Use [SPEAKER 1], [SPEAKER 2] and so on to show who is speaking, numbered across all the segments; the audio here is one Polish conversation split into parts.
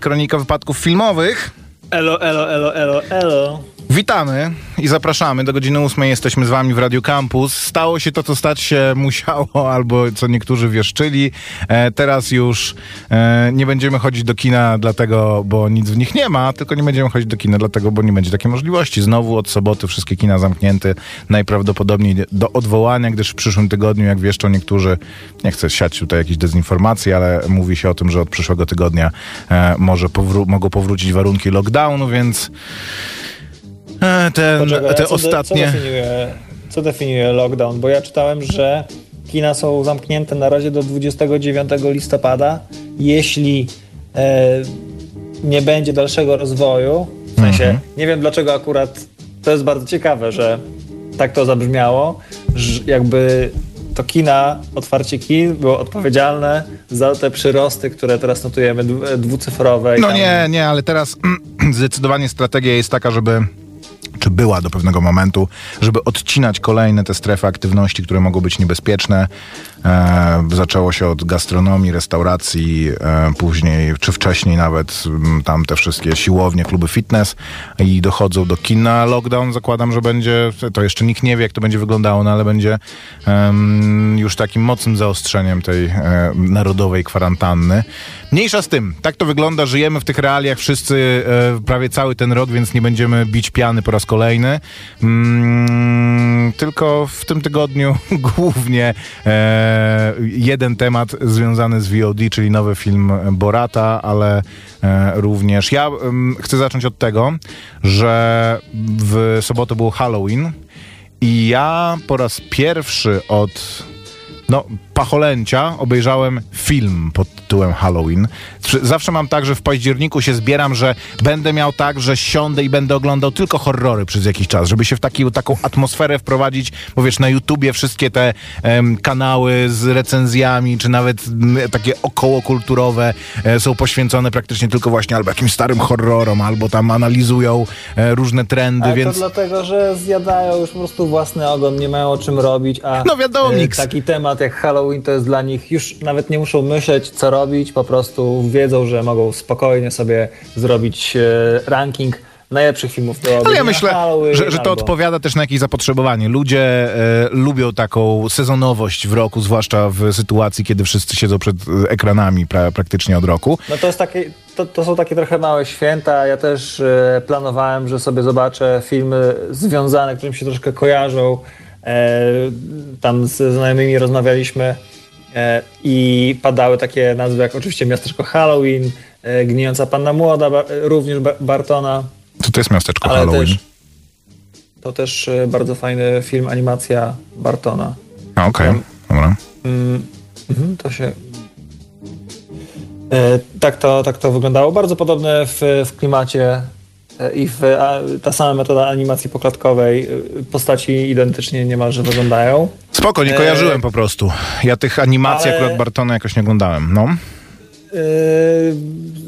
[SPEAKER 1] Kronika wypadków filmowych.
[SPEAKER 2] Elo, elo, elo, elo, elo.
[SPEAKER 1] Witamy i zapraszamy. Do godziny ósmej jesteśmy z wami w Radio Campus. Stało się to, co stać się musiało, albo co niektórzy wieszczyli. E, teraz już e, nie będziemy chodzić do kina dlatego, bo nic w nich nie ma, tylko nie będziemy chodzić do kina dlatego, bo nie będzie takiej możliwości. Znowu od soboty wszystkie kina zamknięte, najprawdopodobniej do odwołania, gdyż w przyszłym tygodniu, jak wieszczą niektórzy, nie chcę siać tutaj jakiejś dezinformacji, ale mówi się o tym, że od przyszłego tygodnia e, może powró- mogą powrócić warunki lockdownu, więc ten,
[SPEAKER 2] Poczekaj,
[SPEAKER 1] te
[SPEAKER 2] co de-
[SPEAKER 1] ostatnie...
[SPEAKER 2] Co definiuje, co definiuje lockdown? Bo ja czytałem, że kina są zamknięte na razie do 29 listopada. Jeśli e, nie będzie dalszego rozwoju, w sensie
[SPEAKER 1] Mhm.
[SPEAKER 2] nie wiem dlaczego akurat to jest bardzo ciekawe, że tak to zabrzmiało, że jakby to kina, otwarcie kin było odpowiedzialne za te przyrosty, które teraz notujemy, dwu- dwucyfrowe.
[SPEAKER 1] No
[SPEAKER 2] tam-
[SPEAKER 1] nie, nie, ale teraz zdecydowanie strategia jest taka, żeby czy była do pewnego momentu, żeby odcinać kolejne te strefy aktywności, które mogą być niebezpieczne. E, zaczęło się od gastronomii, restauracji, e, później, czy wcześniej nawet m, tam te wszystkie siłownie, kluby fitness i dochodzą do kina. Lockdown zakładam, że będzie, to jeszcze nikt nie wie, jak to będzie wyglądało, no ale będzie już takim mocnym zaostrzeniem tej e, narodowej kwarantanny. Mniejsza z tym, tak to wygląda, żyjemy w tych realiach wszyscy prawie cały ten rok, więc nie będziemy bić piany po raz kolejny. Mm, tylko w tym tygodniu głównie e, jeden temat związany z VOD, czyli nowy film Borata, ale e, również. Ja chcę zacząć od tego, że w sobotę był Halloween i ja po raz pierwszy od no, pacholęcia obejrzałem film pod tytułem Halloween. Zawsze mam tak, że w październiku się zbieram, że będę miał tak, że siądę i będę oglądał tylko horrory przez jakiś czas, żeby się w taki, taką atmosferę wprowadzić, bo wiesz, na YouTubie wszystkie te em, kanały z recenzjami, czy nawet m, takie okołokulturowe e, są poświęcone praktycznie tylko właśnie albo jakimś starym horrorom, albo tam analizują e, różne trendy,
[SPEAKER 2] Ale
[SPEAKER 1] więc...
[SPEAKER 2] to dlatego, że zjadają już po prostu własny ogon, nie mają o czym robić, a
[SPEAKER 1] No wiadomo,
[SPEAKER 2] e, taki temat jak Halloween to jest dla nich, już nawet nie muszą myśleć co robić, po prostu wiedzą, że mogą spokojnie sobie zrobić e, ranking najlepszych filmów do
[SPEAKER 1] Ale ja
[SPEAKER 2] obejrzenia
[SPEAKER 1] myślę, że, że to odpowiada też na jakieś zapotrzebowanie. Ludzie e, lubią taką sezonowość w roku, zwłaszcza w sytuacji, kiedy wszyscy siedzą przed e, ekranami pra, praktycznie od roku.
[SPEAKER 2] No to, jest takie, to, to są takie trochę małe święta. Ja też e, planowałem, że sobie zobaczę filmy związane, które mi się troszkę kojarzą. E, tam z znajomymi rozmawialiśmy e, i padały takie nazwy jak oczywiście Miasteczko Halloween, e, Gnijąca Panna Młoda, również ba, Bartona,
[SPEAKER 1] To to jest miasteczko Halloween.
[SPEAKER 2] też to też bardzo fajny film, animacja Bartona.
[SPEAKER 1] A, Okej, dobra.
[SPEAKER 2] Mhm, to się. Tak, to, tak to wyglądało. Bardzo podobne w, w klimacie i w, a, ta sama metoda animacji poklatkowej. e, Postaci identycznie niemalże wyglądają.
[SPEAKER 1] Spoko, nie
[SPEAKER 2] E,
[SPEAKER 1] kojarzyłem po prostu. Ja tych animacji
[SPEAKER 2] ale-
[SPEAKER 1] akurat Bartona jakoś nie oglądałem. No.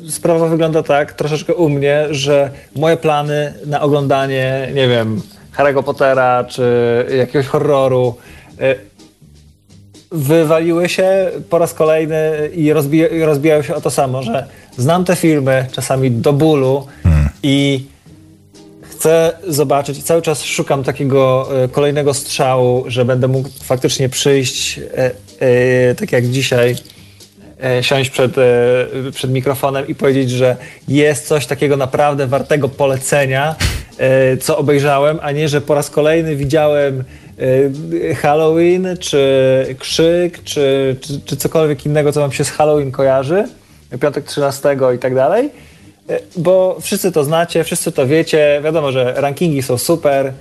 [SPEAKER 2] Yy, sprawa wygląda tak, troszeczkę u mnie, że moje plany na oglądanie, nie wiem, Harry'ego Pottera czy jakiegoś horroru yy, wywaliły się po raz kolejny i rozbija, rozbijają się o to samo, że znam te filmy czasami do bólu i chcę zobaczyć cały czas szukam takiego e, kolejnego strzału, że będę mógł faktycznie przyjść, e, e, tak jak dzisiaj, e, siąść przed, e, przed mikrofonem i powiedzieć, że jest coś takiego naprawdę wartego polecenia, e, co obejrzałem, a nie, że po raz kolejny widziałem Halloween, czy Krzyk, czy, czy, czy cokolwiek innego, co wam się z Halloween kojarzy, piątek 13 i tak dalej. E, Bo wszyscy to znacie, wszyscy to wiecie. Wiadomo, że rankingi są super e,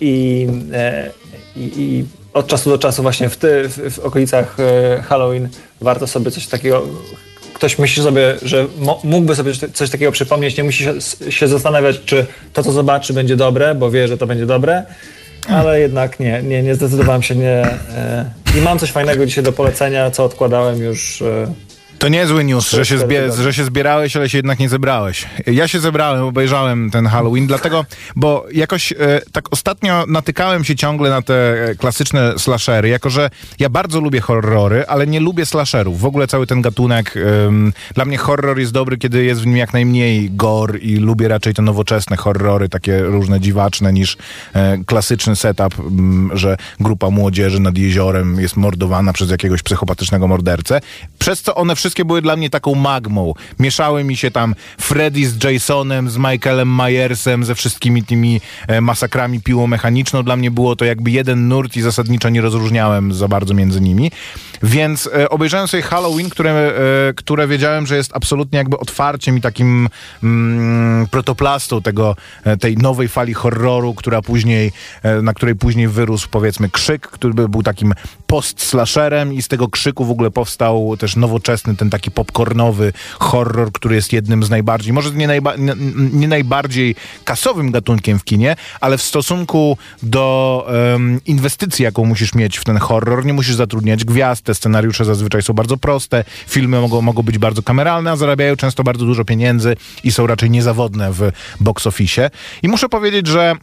[SPEAKER 2] i, e, i, i od czasu do czasu właśnie w, ty, w, w okolicach Halloween warto sobie coś takiego. Ktoś myśli sobie, że mógłby sobie coś- takiego przypomnieć, nie musi się, zastanawiać, czy to, co zobaczy, będzie dobre, bo wie, że to będzie dobre. Ale jednak nie, nie, nie zdecydowałem się, nie. I mam coś fajnego dzisiaj do polecenia, co odkładałem już
[SPEAKER 1] To niezły news, że się, zbie- że się zbierałeś, ale się jednak nie zebrałeś. Ja się zebrałem, obejrzałem ten Halloween, dlatego, bo jakoś e, tak ostatnio natykałem się ciągle na te e, klasyczne slashery, jako że ja bardzo lubię horrory, ale nie lubię slasherów. W ogóle cały ten gatunek, ym, dla mnie horror jest dobry, kiedy jest w nim jak najmniej gore i lubię raczej te nowoczesne horrory, takie różne dziwaczne, niż e, klasyczny setup, m, że grupa młodzieży nad jeziorem jest mordowana przez jakiegoś psychopatycznego mordercę, przez co one wszystkie były dla mnie taką magmą. Mieszały mi się tam Freddy z Jasonem, z Michaelem Myersem, ze wszystkimi tymi e, masakrami piłą mechaniczną. Dla mnie było to jakby jeden nurt i zasadniczo nie rozróżniałem za bardzo między nimi. Więc e, obejrzałem sobie Halloween, które, e, które wiedziałem, że jest absolutnie jakby otwarciem i takim mm, protoplastą tego, e, tej nowej fali horroru, która później, e, na której później wyrósł powiedzmy krzyk, który by był takim post-slasherem i z tego krzyku w ogóle powstał też nowoczesny, ten taki popcornowy horror, który jest jednym z najbardziej, może nie, najba, nie, nie najbardziej kasowym gatunkiem w kinie, ale w stosunku do um, inwestycji, jaką musisz mieć w ten horror, nie musisz zatrudniać gwiazd, te scenariusze zazwyczaj są bardzo proste, filmy mogą, mogą być bardzo kameralne, a zarabiają często bardzo dużo pieniędzy i są raczej niezawodne w box office. I muszę powiedzieć, że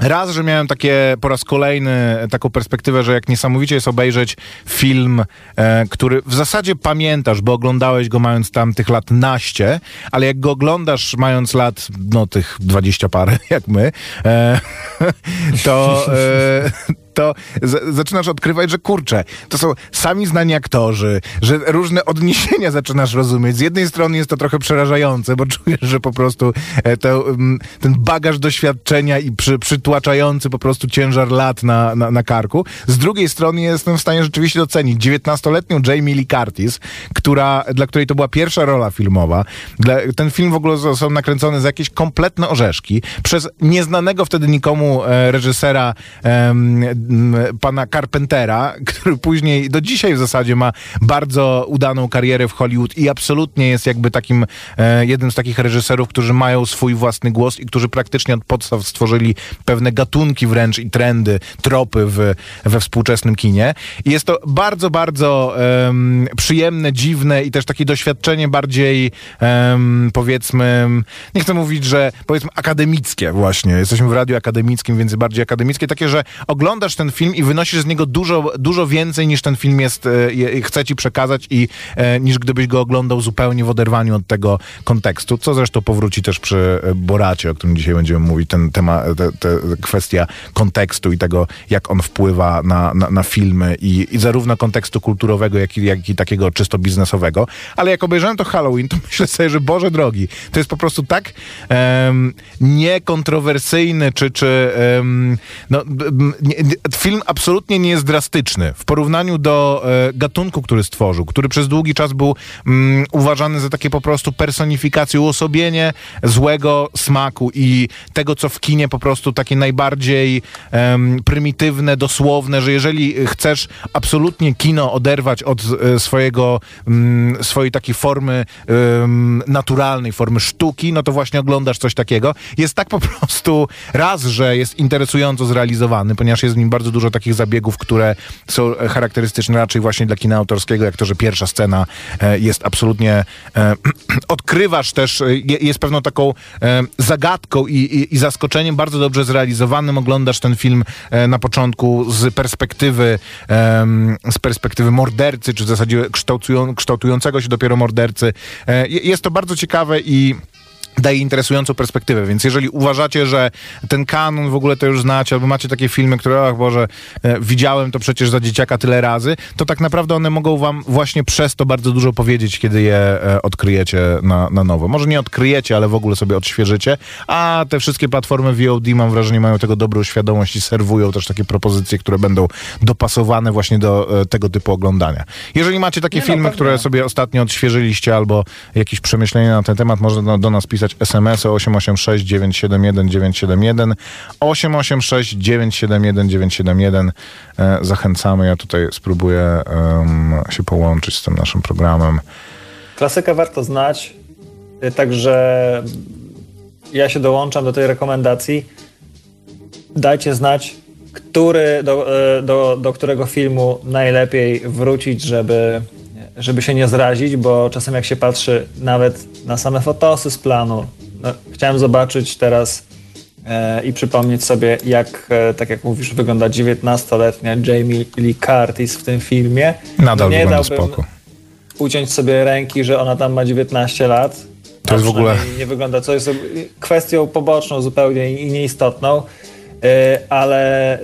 [SPEAKER 1] Raz, że miałem takie po raz kolejny taką perspektywę, że jak niesamowicie jest obejrzeć film, e, który w zasadzie pamiętasz, bo oglądałeś go mając tam tych lat naście, ale jak go oglądasz mając lat, no tych dwadzieścia parę, jak my, e, to, e, to z- zaczynasz odkrywać, że kurczę, to są sami znani aktorzy, że różne odniesienia zaczynasz rozumieć. Z jednej strony jest to trochę przerażające, bo czujesz, że po prostu e, to, mm, ten bagaż doświadczenia i przy, przytłaczający po prostu ciężar lat na, na, na karku. Z drugiej strony jestem w stanie rzeczywiście docenić 19-letnią Jamie Lee Curtis, która, dla której to była pierwsza rola filmowa. Dla, ten film w ogóle został nakręcony za jakieś kompletne orzeszki przez nieznanego wtedy nikomu e, reżysera m, pana Carpentera, który później do dzisiaj w zasadzie ma bardzo udaną karierę w Hollywood i absolutnie jest jakby takim e, jednym z takich reżyserów, którzy mają swój własny głos i którzy praktycznie od podstaw stworzyli pewne gatunki wręcz i trendy, tropy w, we współczesnym kinie. I jest to bardzo, bardzo em, przyjemne, dziwne i też takie doświadczenie bardziej powiedzmy, nie chcę mówić, że powiedzmy akademickie właśnie. Jesteśmy w radiu akademickim, więc bardziej akademickie. Takie, że oglądasz ten film i wynosisz z niego dużo, dużo więcej niż ten film jest, e, chce ci przekazać i e, niż gdybyś go oglądał zupełnie w oderwaniu od tego kontekstu, co zresztą powróci też przy e, Boracie, o którym dzisiaj będziemy mówić, ten temat, te, te kwestia kontekstu i tego, jak on wpływa na, na, na filmy i, i zarówno kontekstu kulturowego, jak i, jak i takiego czysto biznesowego. Ale jak obejrzałem to Halloween, to myślę sobie, że Boże drogi, to jest po prostu tak em, niekontrowersyjny, czy, czy em, no, nie- film absolutnie nie jest drastyczny w porównaniu do e, gatunku, który stworzył, który przez długi czas był mm, uważany za takie po prostu personifikację, uosobienie złego smaku i tego, co w kinie po prostu takie najbardziej prymitywne, dosłowne, że jeżeli chcesz absolutnie kino oderwać od e, swojego, mm, swojej takiej formy naturalnej, formy sztuki, no to właśnie oglądasz coś takiego. Jest tak po prostu raz, że jest interesująco zrealizowany, ponieważ jest w nim bardzo dużo takich zabiegów, które są e, charakterystyczne raczej właśnie dla kina autorskiego, jak to, że pierwsza scena e, jest absolutnie e, odkrywasz też, je- jest pewną taką zagadką i, i, i zaskoczeniem bardzo dobrze zrealizowanym. Oglądasz ten film na początku z perspektywy z perspektywy mordercy, czy w zasadzie kształtują, kształtującego się dopiero mordercy. Je- jest to bardzo ciekawe i daje interesującą perspektywę, więc jeżeli uważacie, że ten kanon w ogóle to już znacie, albo macie takie filmy, które, ach Boże, e, widziałem to przecież za dzieciaka tyle razy, to tak naprawdę one mogą wam właśnie przez to bardzo dużo powiedzieć, kiedy je e, odkryjecie na, na nowo. Może nie odkryjecie, ale w ogóle sobie odświeżycie, a te wszystkie platformy VOD, mam wrażenie, mają tego dobrą świadomość i serwują też takie propozycje, które będą dopasowane właśnie do e, tego typu oglądania. Jeżeli macie takie
[SPEAKER 2] Nie, no,
[SPEAKER 1] filmy,
[SPEAKER 2] pewnie.
[SPEAKER 1] które sobie ostatnio odświeżyliście albo jakieś przemyślenia na ten temat, można do nas pisać SMS o 886 971 971 886 971 971 e, Zachęcamy. Ja tutaj spróbuję się połączyć z tym naszym programem.
[SPEAKER 2] Klasykę warto znać, y, także ja się dołączam do tej rekomendacji. Dajcie znać, który, do, y, do, do którego filmu najlepiej wrócić, żeby żeby się nie zrazić, bo czasem jak się patrzy nawet na same fotosy z planu, no, chciałem zobaczyć teraz e, i przypomnieć sobie, jak, e, tak jak mówisz, wygląda 19-letnia Jamie Lee Curtis w tym filmie.
[SPEAKER 1] Nadal
[SPEAKER 2] nie
[SPEAKER 1] wygląda
[SPEAKER 2] dałbym
[SPEAKER 1] spoko.
[SPEAKER 2] uciąć sobie ręki, że ona tam ma 19 lat.
[SPEAKER 1] To jest w ogóle-
[SPEAKER 2] Nie wygląda, co jest kwestią poboczną zupełnie i nieistotną, E, ale e,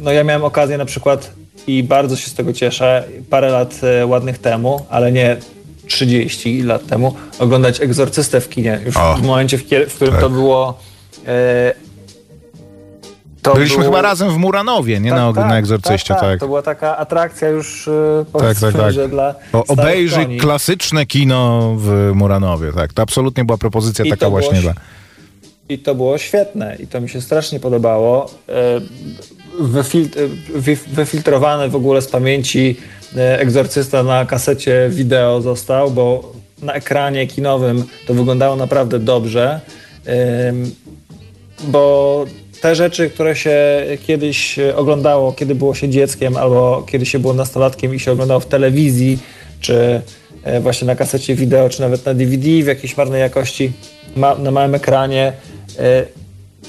[SPEAKER 2] no ja miałem okazję na przykład i bardzo się z tego cieszę, parę lat e, ładnych temu, ale nie 30 lat temu, oglądać Egzorcystę w kinie. Już
[SPEAKER 1] O,
[SPEAKER 2] w momencie, w, w którym
[SPEAKER 1] tak.
[SPEAKER 2] to było... e, To
[SPEAKER 1] Byliśmy
[SPEAKER 2] było-
[SPEAKER 1] chyba razem w Muranowie, nie na, na Egzorcyście, tak.
[SPEAKER 2] To była taka atrakcja już e,
[SPEAKER 1] Tak, tak, tak.
[SPEAKER 2] że dla
[SPEAKER 1] O, obejrzyj
[SPEAKER 2] koni.
[SPEAKER 1] klasyczne kino w Muranowie, tak. To absolutnie była propozycja
[SPEAKER 2] I
[SPEAKER 1] taka
[SPEAKER 2] to było
[SPEAKER 1] właśnie dla...
[SPEAKER 2] I to było świetne i to mi się strasznie podobało. Wyfil- wy- wyfiltrowany w ogóle z pamięci e, egzorcysta na kasecie wideo został, bo na ekranie kinowym to wyglądało naprawdę dobrze. Bo te rzeczy, które się kiedyś oglądało, kiedy było się dzieckiem, albo kiedy się było nastolatkiem i się oglądało w telewizji, czy e, właśnie na kasecie wideo, czy nawet na DVD w jakiejś marnej jakości, na małym ekranie, e,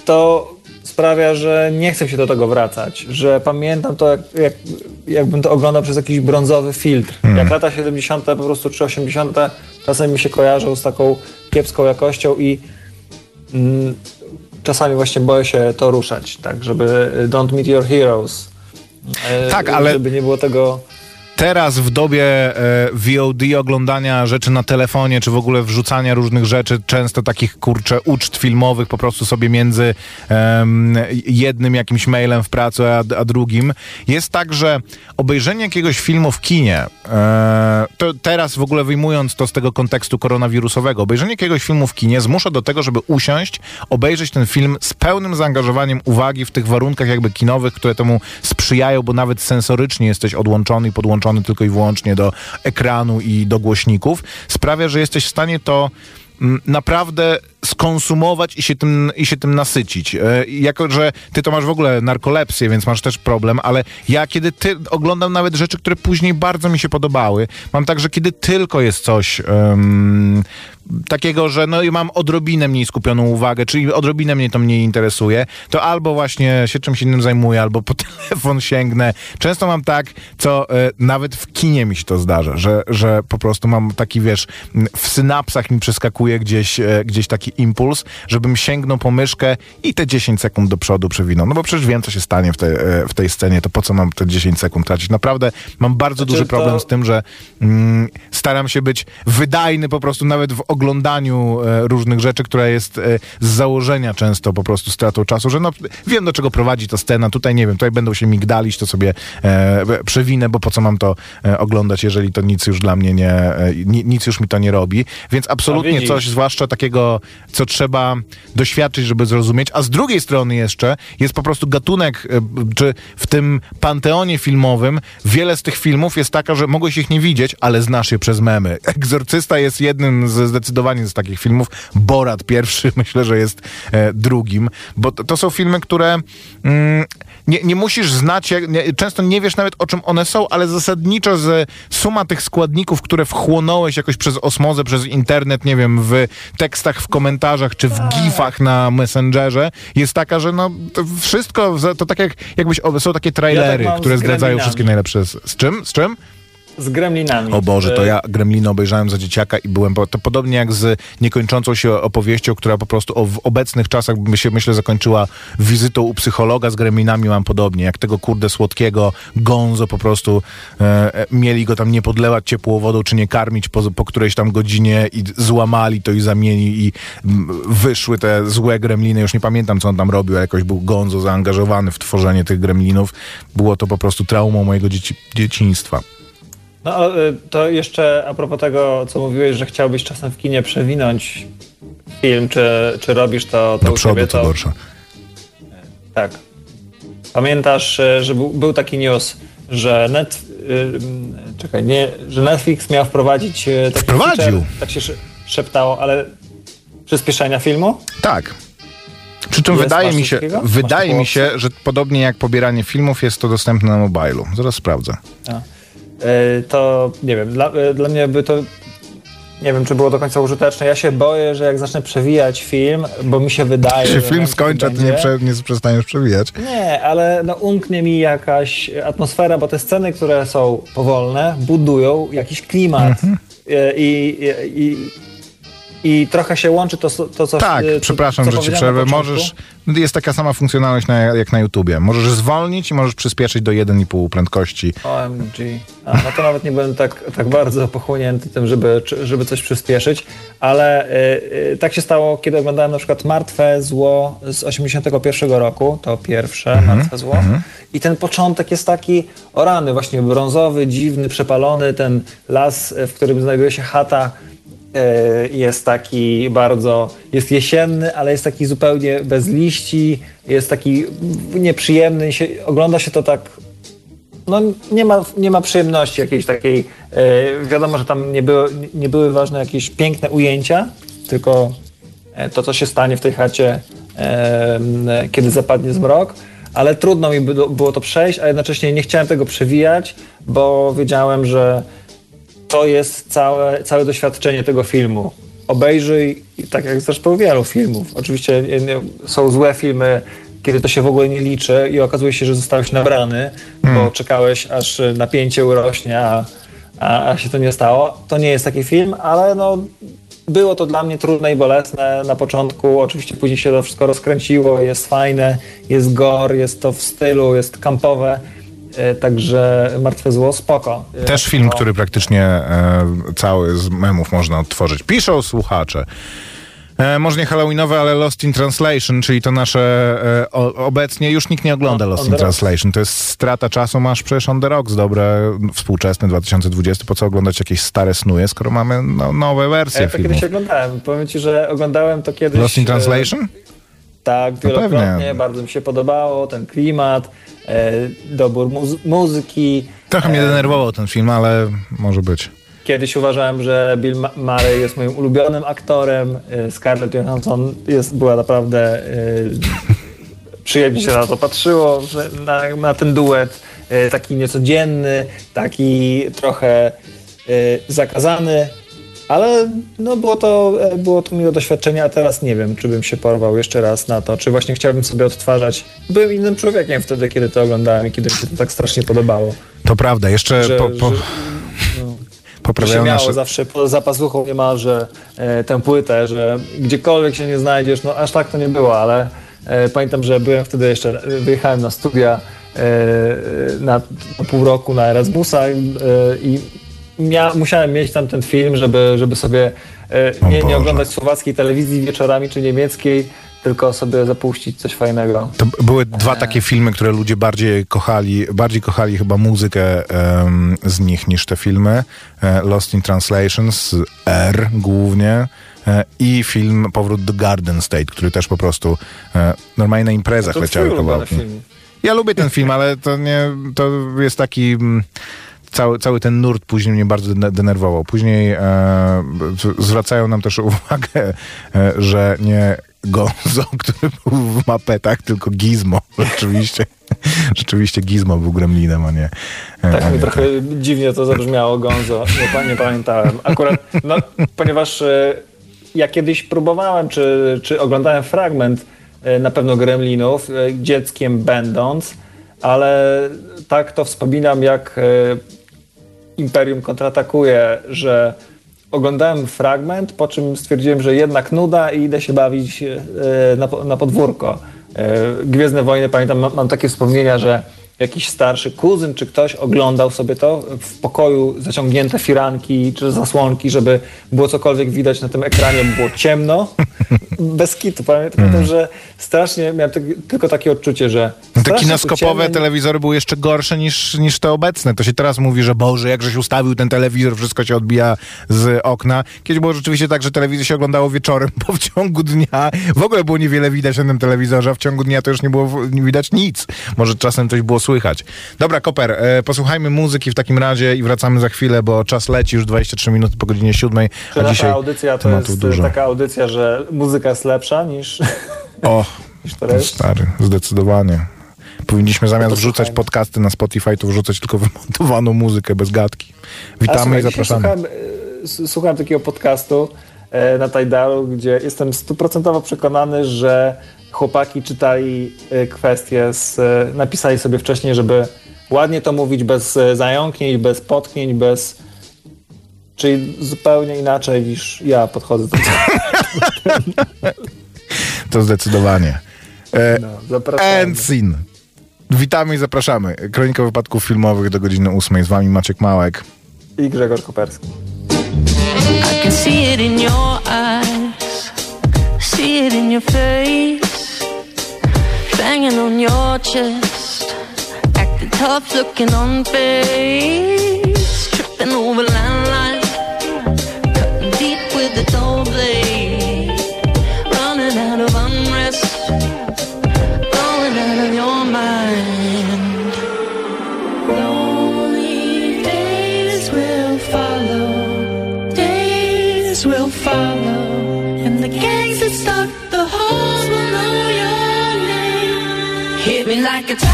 [SPEAKER 2] to sprawia, że nie chcę się do tego wracać, że pamiętam to, jak, jak, jakbym to oglądał przez jakiś brązowy filtr. Jak lata 70. po prostu, czy 80. czasem mi się kojarzą z taką kiepską jakością i mm, czasami właśnie boję się to ruszać, tak, żeby don't meet your heroes. E,
[SPEAKER 1] Tak, ale-
[SPEAKER 2] Żeby nie było tego...
[SPEAKER 1] Teraz w dobie e, VOD oglądania rzeczy na telefonie, czy w ogóle wrzucania różnych rzeczy, często takich kurczę uczt filmowych po prostu sobie między jednym jakimś mailem w pracy, a, a drugim, jest tak, że obejrzenie jakiegoś filmu w kinie, e, to teraz w ogóle wyjmując to z tego kontekstu koronawirusowego, obejrzenie jakiegoś filmu w kinie zmusza do tego, żeby usiąść, obejrzeć ten film z pełnym zaangażowaniem uwagi w tych warunkach jakby kinowych, które temu sprzyjają, bo nawet sensorycznie jesteś odłączony i podłączony tylko i wyłącznie do ekranu i do głośników, sprawia, że jesteś w stanie to mm, naprawdę skonsumować i się tym, i się tym nasycić. E, jako, że ty to masz w ogóle narkolepsję, więc masz też problem, ale ja kiedy ty oglądam nawet rzeczy, które później bardzo mi się podobały, mam tak, że kiedy tylko jest coś em, takiego, że no i mam odrobinę mniej skupioną uwagę, czyli odrobinę mnie to mniej interesuje, to albo właśnie się czymś innym zajmuję, albo po telefon sięgnę. Często mam tak, co e, nawet w kinie mi się to zdarza, że, że po prostu mam taki, wiesz, w synapsach mi przeskakuje gdzieś, e, gdzieś taki impuls, żebym sięgnął po myszkę i te 10 sekund do przodu przewinął. No bo przecież wiem, co się stanie w, tej e, w tej scenie, to po co mam te 10 sekund tracić? Naprawdę mam bardzo
[SPEAKER 2] Znaczy,
[SPEAKER 1] duży problem
[SPEAKER 2] to-
[SPEAKER 1] z tym, że mm, staram się być wydajny po prostu nawet w oglądaniu e, różnych rzeczy, która jest e, z założenia często po prostu stratą czasu, że no wiem do czego prowadzi ta scena, tutaj nie wiem, tutaj będą się migdalić, to sobie e, przewinę, bo po co mam to e, oglądać, jeżeli to nic już dla mnie nie, e, ni, nic już mi to nie robi, więc absolutnie coś, zwłaszcza takiego, co trzeba doświadczyć, żeby zrozumieć, a z drugiej strony jeszcze jest po prostu gatunek, e, czy w tym panteonie filmowym wiele z tych filmów jest taka, że mogłeś ich nie widzieć, ale znasz je przez memy. Egzorcysta jest jednym z zdecydowanie z takich filmów. Borat pierwszy myślę, że jest e, drugim, bo to, to są filmy, które mm, nie, nie musisz znać, jak, nie, często nie wiesz nawet o czym one są, ale zasadniczo z suma tych składników, które wchłonąłeś jakoś przez osmozę, przez internet, nie wiem, w tekstach, w komentarzach, czy w gifach na Messengerze, jest taka, że no to wszystko, to tak jak jakbyś, o, są takie trailery,
[SPEAKER 2] Ja tak
[SPEAKER 1] które zdradzają wszystkie najlepsze. Z, z czym? Z czym?
[SPEAKER 2] Z gremlinami.
[SPEAKER 1] O Boże, to
[SPEAKER 2] E,
[SPEAKER 1] ja Gremlina obejrzałem za dzieciaka i byłem, to podobnie jak z niekończącą się opowieścią, która po prostu w obecnych czasach by się, myślę, zakończyła wizytą u psychologa z Gremlinami mam podobnie, jak tego kurde słodkiego gonzo po prostu e, e, mieli go tam nie podlewać ciepłą wodą, czy nie karmić po, po którejś tam godzinie i złamali to i zamienili i mm, wyszły te złe gremliny, już nie pamiętam co on tam robił, ale jakoś był gonzo zaangażowany w tworzenie tych gremlinów. Było to po prostu traumą mojego dzieci, dzieciństwa.
[SPEAKER 2] No y, to jeszcze a propos tego, co mówiłeś, że chciałbyś czasem w kinie przewinąć film, czy, czy robisz to, to
[SPEAKER 1] Do
[SPEAKER 2] u
[SPEAKER 1] przodu,
[SPEAKER 2] siebie,
[SPEAKER 1] co
[SPEAKER 2] to
[SPEAKER 1] gorsza.
[SPEAKER 2] tak. Pamiętasz, y, że był, był taki news, że net, y, czekaj, nie, że Netflix miał wprowadzić taki
[SPEAKER 1] Wprowadził.
[SPEAKER 2] feature, tak się sze- szeptało, ale przyspieszenia filmu?
[SPEAKER 1] Tak. Przy czym
[SPEAKER 2] Jest?
[SPEAKER 1] wydaje mi się,
[SPEAKER 2] takiego?
[SPEAKER 1] Wydaje mi się, że podobnie jak pobieranie filmów jest to dostępne na mobilu. Zaraz sprawdzę.
[SPEAKER 2] A. to nie wiem, dla, dla mnie by to nie wiem, czy było do końca użyteczne. Ja się boję, że jak zacznę przewijać film, bo mi się wydaje. Że
[SPEAKER 1] film skończy,
[SPEAKER 2] będzie-
[SPEAKER 1] nie, prze, nie przestaniesz przewijać.
[SPEAKER 2] Nie, ale no, umknie mi jakaś atmosfera, bo te sceny, które są powolne, budują jakiś klimat.
[SPEAKER 1] Mhm.
[SPEAKER 2] I, i, i, I trochę się łączy to, to co
[SPEAKER 1] Tak, przepraszam,
[SPEAKER 2] co
[SPEAKER 1] że ci przerwę. Możesz, jest taka sama funkcjonalność na, jak na YouTubie. Możesz zwolnić i możesz przyspieszyć do 1,5 prędkości.
[SPEAKER 2] OMG. A, no to nawet nie byłem tak, tak bardzo pochłonięty tym, żeby, żeby coś przyspieszyć, ale y, y, tak się stało, kiedy oglądałem na przykład Martwe Zło z 81 roku, to pierwsze Martwe Zło. I ten początek jest taki o rany, właśnie brązowy, dziwny, przepalony, ten las, w którym znajduje się chata, jest taki bardzo, jest jesienny, ale jest taki zupełnie bez liści, jest taki nieprzyjemny, się, ogląda się to tak no nie ma, nie ma przyjemności jakiejś takiej. E, wiadomo, że tam nie, było, nie były ważne jakieś piękne ujęcia, tylko e, to, co się stanie w tej chacie, e, kiedy zapadnie zmrok. Ale trudno mi było to przejść, a jednocześnie nie chciałem tego przewijać, bo wiedziałem, że to jest całe, całe doświadczenie tego filmu. Obejrzyj, tak jak zresztą wielu filmów. Oczywiście są złe filmy, kiedy to się w ogóle nie liczy i okazuje się, że zostałeś nabrany, bo czekałeś, aż napięcie urośnie, a, a, a się to nie stało. To nie jest taki film, ale no, było to dla mnie trudne i bolesne na początku. Oczywiście później się to wszystko rozkręciło, jest fajne, jest gore, jest to w stylu, jest kampowe. E, Także Martwe Zło, spoko. E,
[SPEAKER 1] Też film, który praktycznie e, cały z memów można odtworzyć. Piszą słuchacze. E, może nie Halloweenowe, ale Lost in Translation, czyli to nasze e, o, obecnie już nikt nie ogląda
[SPEAKER 2] No,
[SPEAKER 1] Lost in. Translation. To jest strata czasu, masz przecież On The Rocks, dobre, współczesny 2020. Po co oglądać jakieś stare snuje, skoro mamy no, nowe wersje
[SPEAKER 2] Ja to
[SPEAKER 1] filmów.
[SPEAKER 2] kiedyś oglądałem. Powiem ci, że oglądałem to kiedyś.
[SPEAKER 1] Lost in Translation?
[SPEAKER 2] Tak, wielokrotnie.
[SPEAKER 1] pewnie.
[SPEAKER 2] Bardzo mi się podobało ten klimat, e, dobór muzy- muzyki.
[SPEAKER 1] Trochę mnie denerwował ten film, ale może być.
[SPEAKER 2] Kiedyś uważałem, że Bill Murray jest moim ulubionym aktorem. e, Scarlett Johansson jest, była naprawdę... E, przyjemnie się na to patrzyło, na, na ten duet. E, taki niecodzienny, taki trochę e, zakazany. Ale no było, to, e, było to miłe doświadczenie, a teraz nie wiem, czy bym się porwał jeszcze raz na to, czy właśnie chciałbym sobie odtwarzać. Byłem innym człowiekiem wtedy, kiedy to oglądałem i kiedy mi się to tak strasznie podobało.
[SPEAKER 1] To prawda, jeszcze
[SPEAKER 2] Że,
[SPEAKER 1] po, po,
[SPEAKER 2] że, no,
[SPEAKER 1] poprawiają
[SPEAKER 2] się miało
[SPEAKER 1] nasze...
[SPEAKER 2] zawsze po zapasuchą niemalże e, tę płytę, że gdziekolwiek się nie znajdziesz, no aż tak to nie było, ale e, pamiętam, że byłem wtedy jeszcze, e, wyjechałem na studia e, na, na pół roku na Erasmusa e, i mia, musiałem mieć tam ten film, żeby, żeby sobie e, nie, nie oglądać słowackiej telewizji wieczorami czy niemieckiej, tylko sobie zapuścić coś fajnego.
[SPEAKER 1] To były dwa takie filmy, które ludzie bardziej kochali, bardziej kochali chyba muzykę z nich niż te filmy. E, Lost in Translation z R głównie e, i film Powrót do Garden State, który też po prostu e, normalnie na imprezach
[SPEAKER 2] To
[SPEAKER 1] leciały kawałki. Ja lubię ten film, ale to nie, to jest taki... Cały, cały ten nurt później mnie bardzo dene- denerwował. Później e, zwracają nam też uwagę, e, że nie Gonzo, który był w mapetach, tylko Gizmo. Rzeczywiście, rzeczywiście Gizmo był gremlinem, a nie... e, a
[SPEAKER 2] Tak mi
[SPEAKER 1] nie
[SPEAKER 2] trochę dziwnie to zabrzmiało, Gonzo. Nie, nie pamiętałem. Akurat, no, ponieważ e, ja kiedyś próbowałem, czy, czy oglądałem fragment e, na pewno Gremlinów, dzieckiem będąc, ale tak to wspominam, jak Imperium kontratakuje, że oglądałem fragment, po czym stwierdziłem, że jednak nuda i idę się bawić e, na, po- na podwórko. E, Gwiezdne Wojny, pamiętam, mam, mam takie wspomnienia, że jakiś starszy kuzyn czy ktoś oglądał sobie to w pokoju, zaciągnięte firanki czy zasłonki, żeby było cokolwiek widać na tym ekranie, było ciemno. Bez kitu. Pamiętam, pamiętam że strasznie miałem ty- tylko takie odczucie, że.
[SPEAKER 1] No te kinoskopowe
[SPEAKER 2] ciemno,
[SPEAKER 1] telewizory były jeszcze gorsze niż, niż te obecne. To się teraz mówi, że Boże, jakżeś ustawił ten telewizor, wszystko się odbija z okna. Kiedyś było rzeczywiście tak, że telewizję się oglądało wieczorem, bo w ciągu dnia w ogóle było niewiele widać na tym telewizorze, a w ciągu dnia to już nie było nie widać nic. Może czasem coś było słychać. Dobra, Koper, e, posłuchajmy muzyki w takim razie i wracamy za chwilę, bo czas leci już 23 minuty po godzinie 7,
[SPEAKER 2] Czy
[SPEAKER 1] dzisiaj
[SPEAKER 2] audycja to jest
[SPEAKER 1] dużo.
[SPEAKER 2] taka audycja, że muzyka jest lepsza niż,
[SPEAKER 1] O,
[SPEAKER 2] niż
[SPEAKER 1] stary, zdecydowanie. Powinniśmy zamiast wrzucać podcasty na Spotify, to wrzucać tylko wymontowaną muzykę bez gadki. Witamy słuchaj, i zapraszamy.
[SPEAKER 3] Słuchałem, słuchałem takiego podcastu e, na Tidalu, gdzie jestem stuprocentowo przekonany, że chłopaki czytali e, kwestie, z, napisali sobie wcześniej, żeby ładnie to mówić bez zająknięć, bez potknięć, bez Czyli zupełnie inaczej niż ja podchodzę do tego.
[SPEAKER 1] To zdecydowanie. E, no. Witamy i zapraszamy. Kronika wypadków filmowych do godziny 8. Z wami Maciek Małek
[SPEAKER 3] i Grzegorz Koperski. I can see it in your eyes, see it in your face, banging on your chest, acting tough, looking on face, tripping over landlines. Cutting deep with the dull like a tidal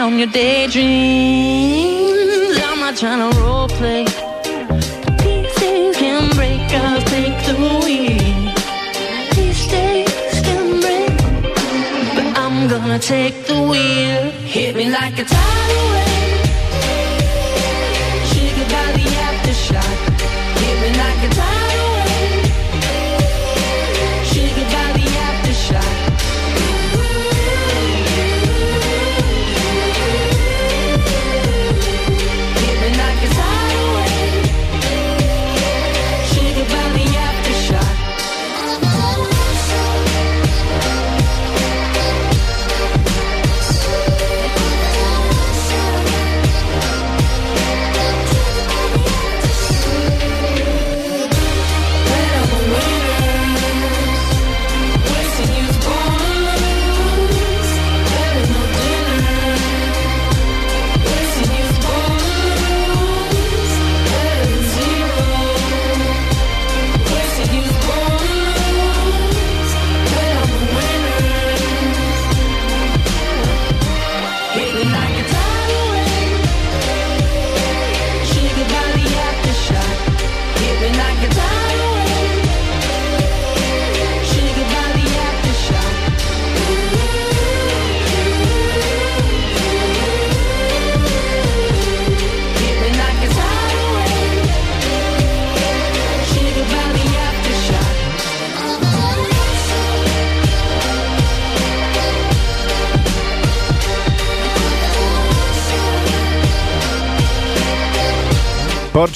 [SPEAKER 3] On your daydreams. I'm not trying to role play. Pieces can break, take the wheel. These days can break, but I'm gonna take the wheel. Hit me like a tidal wave.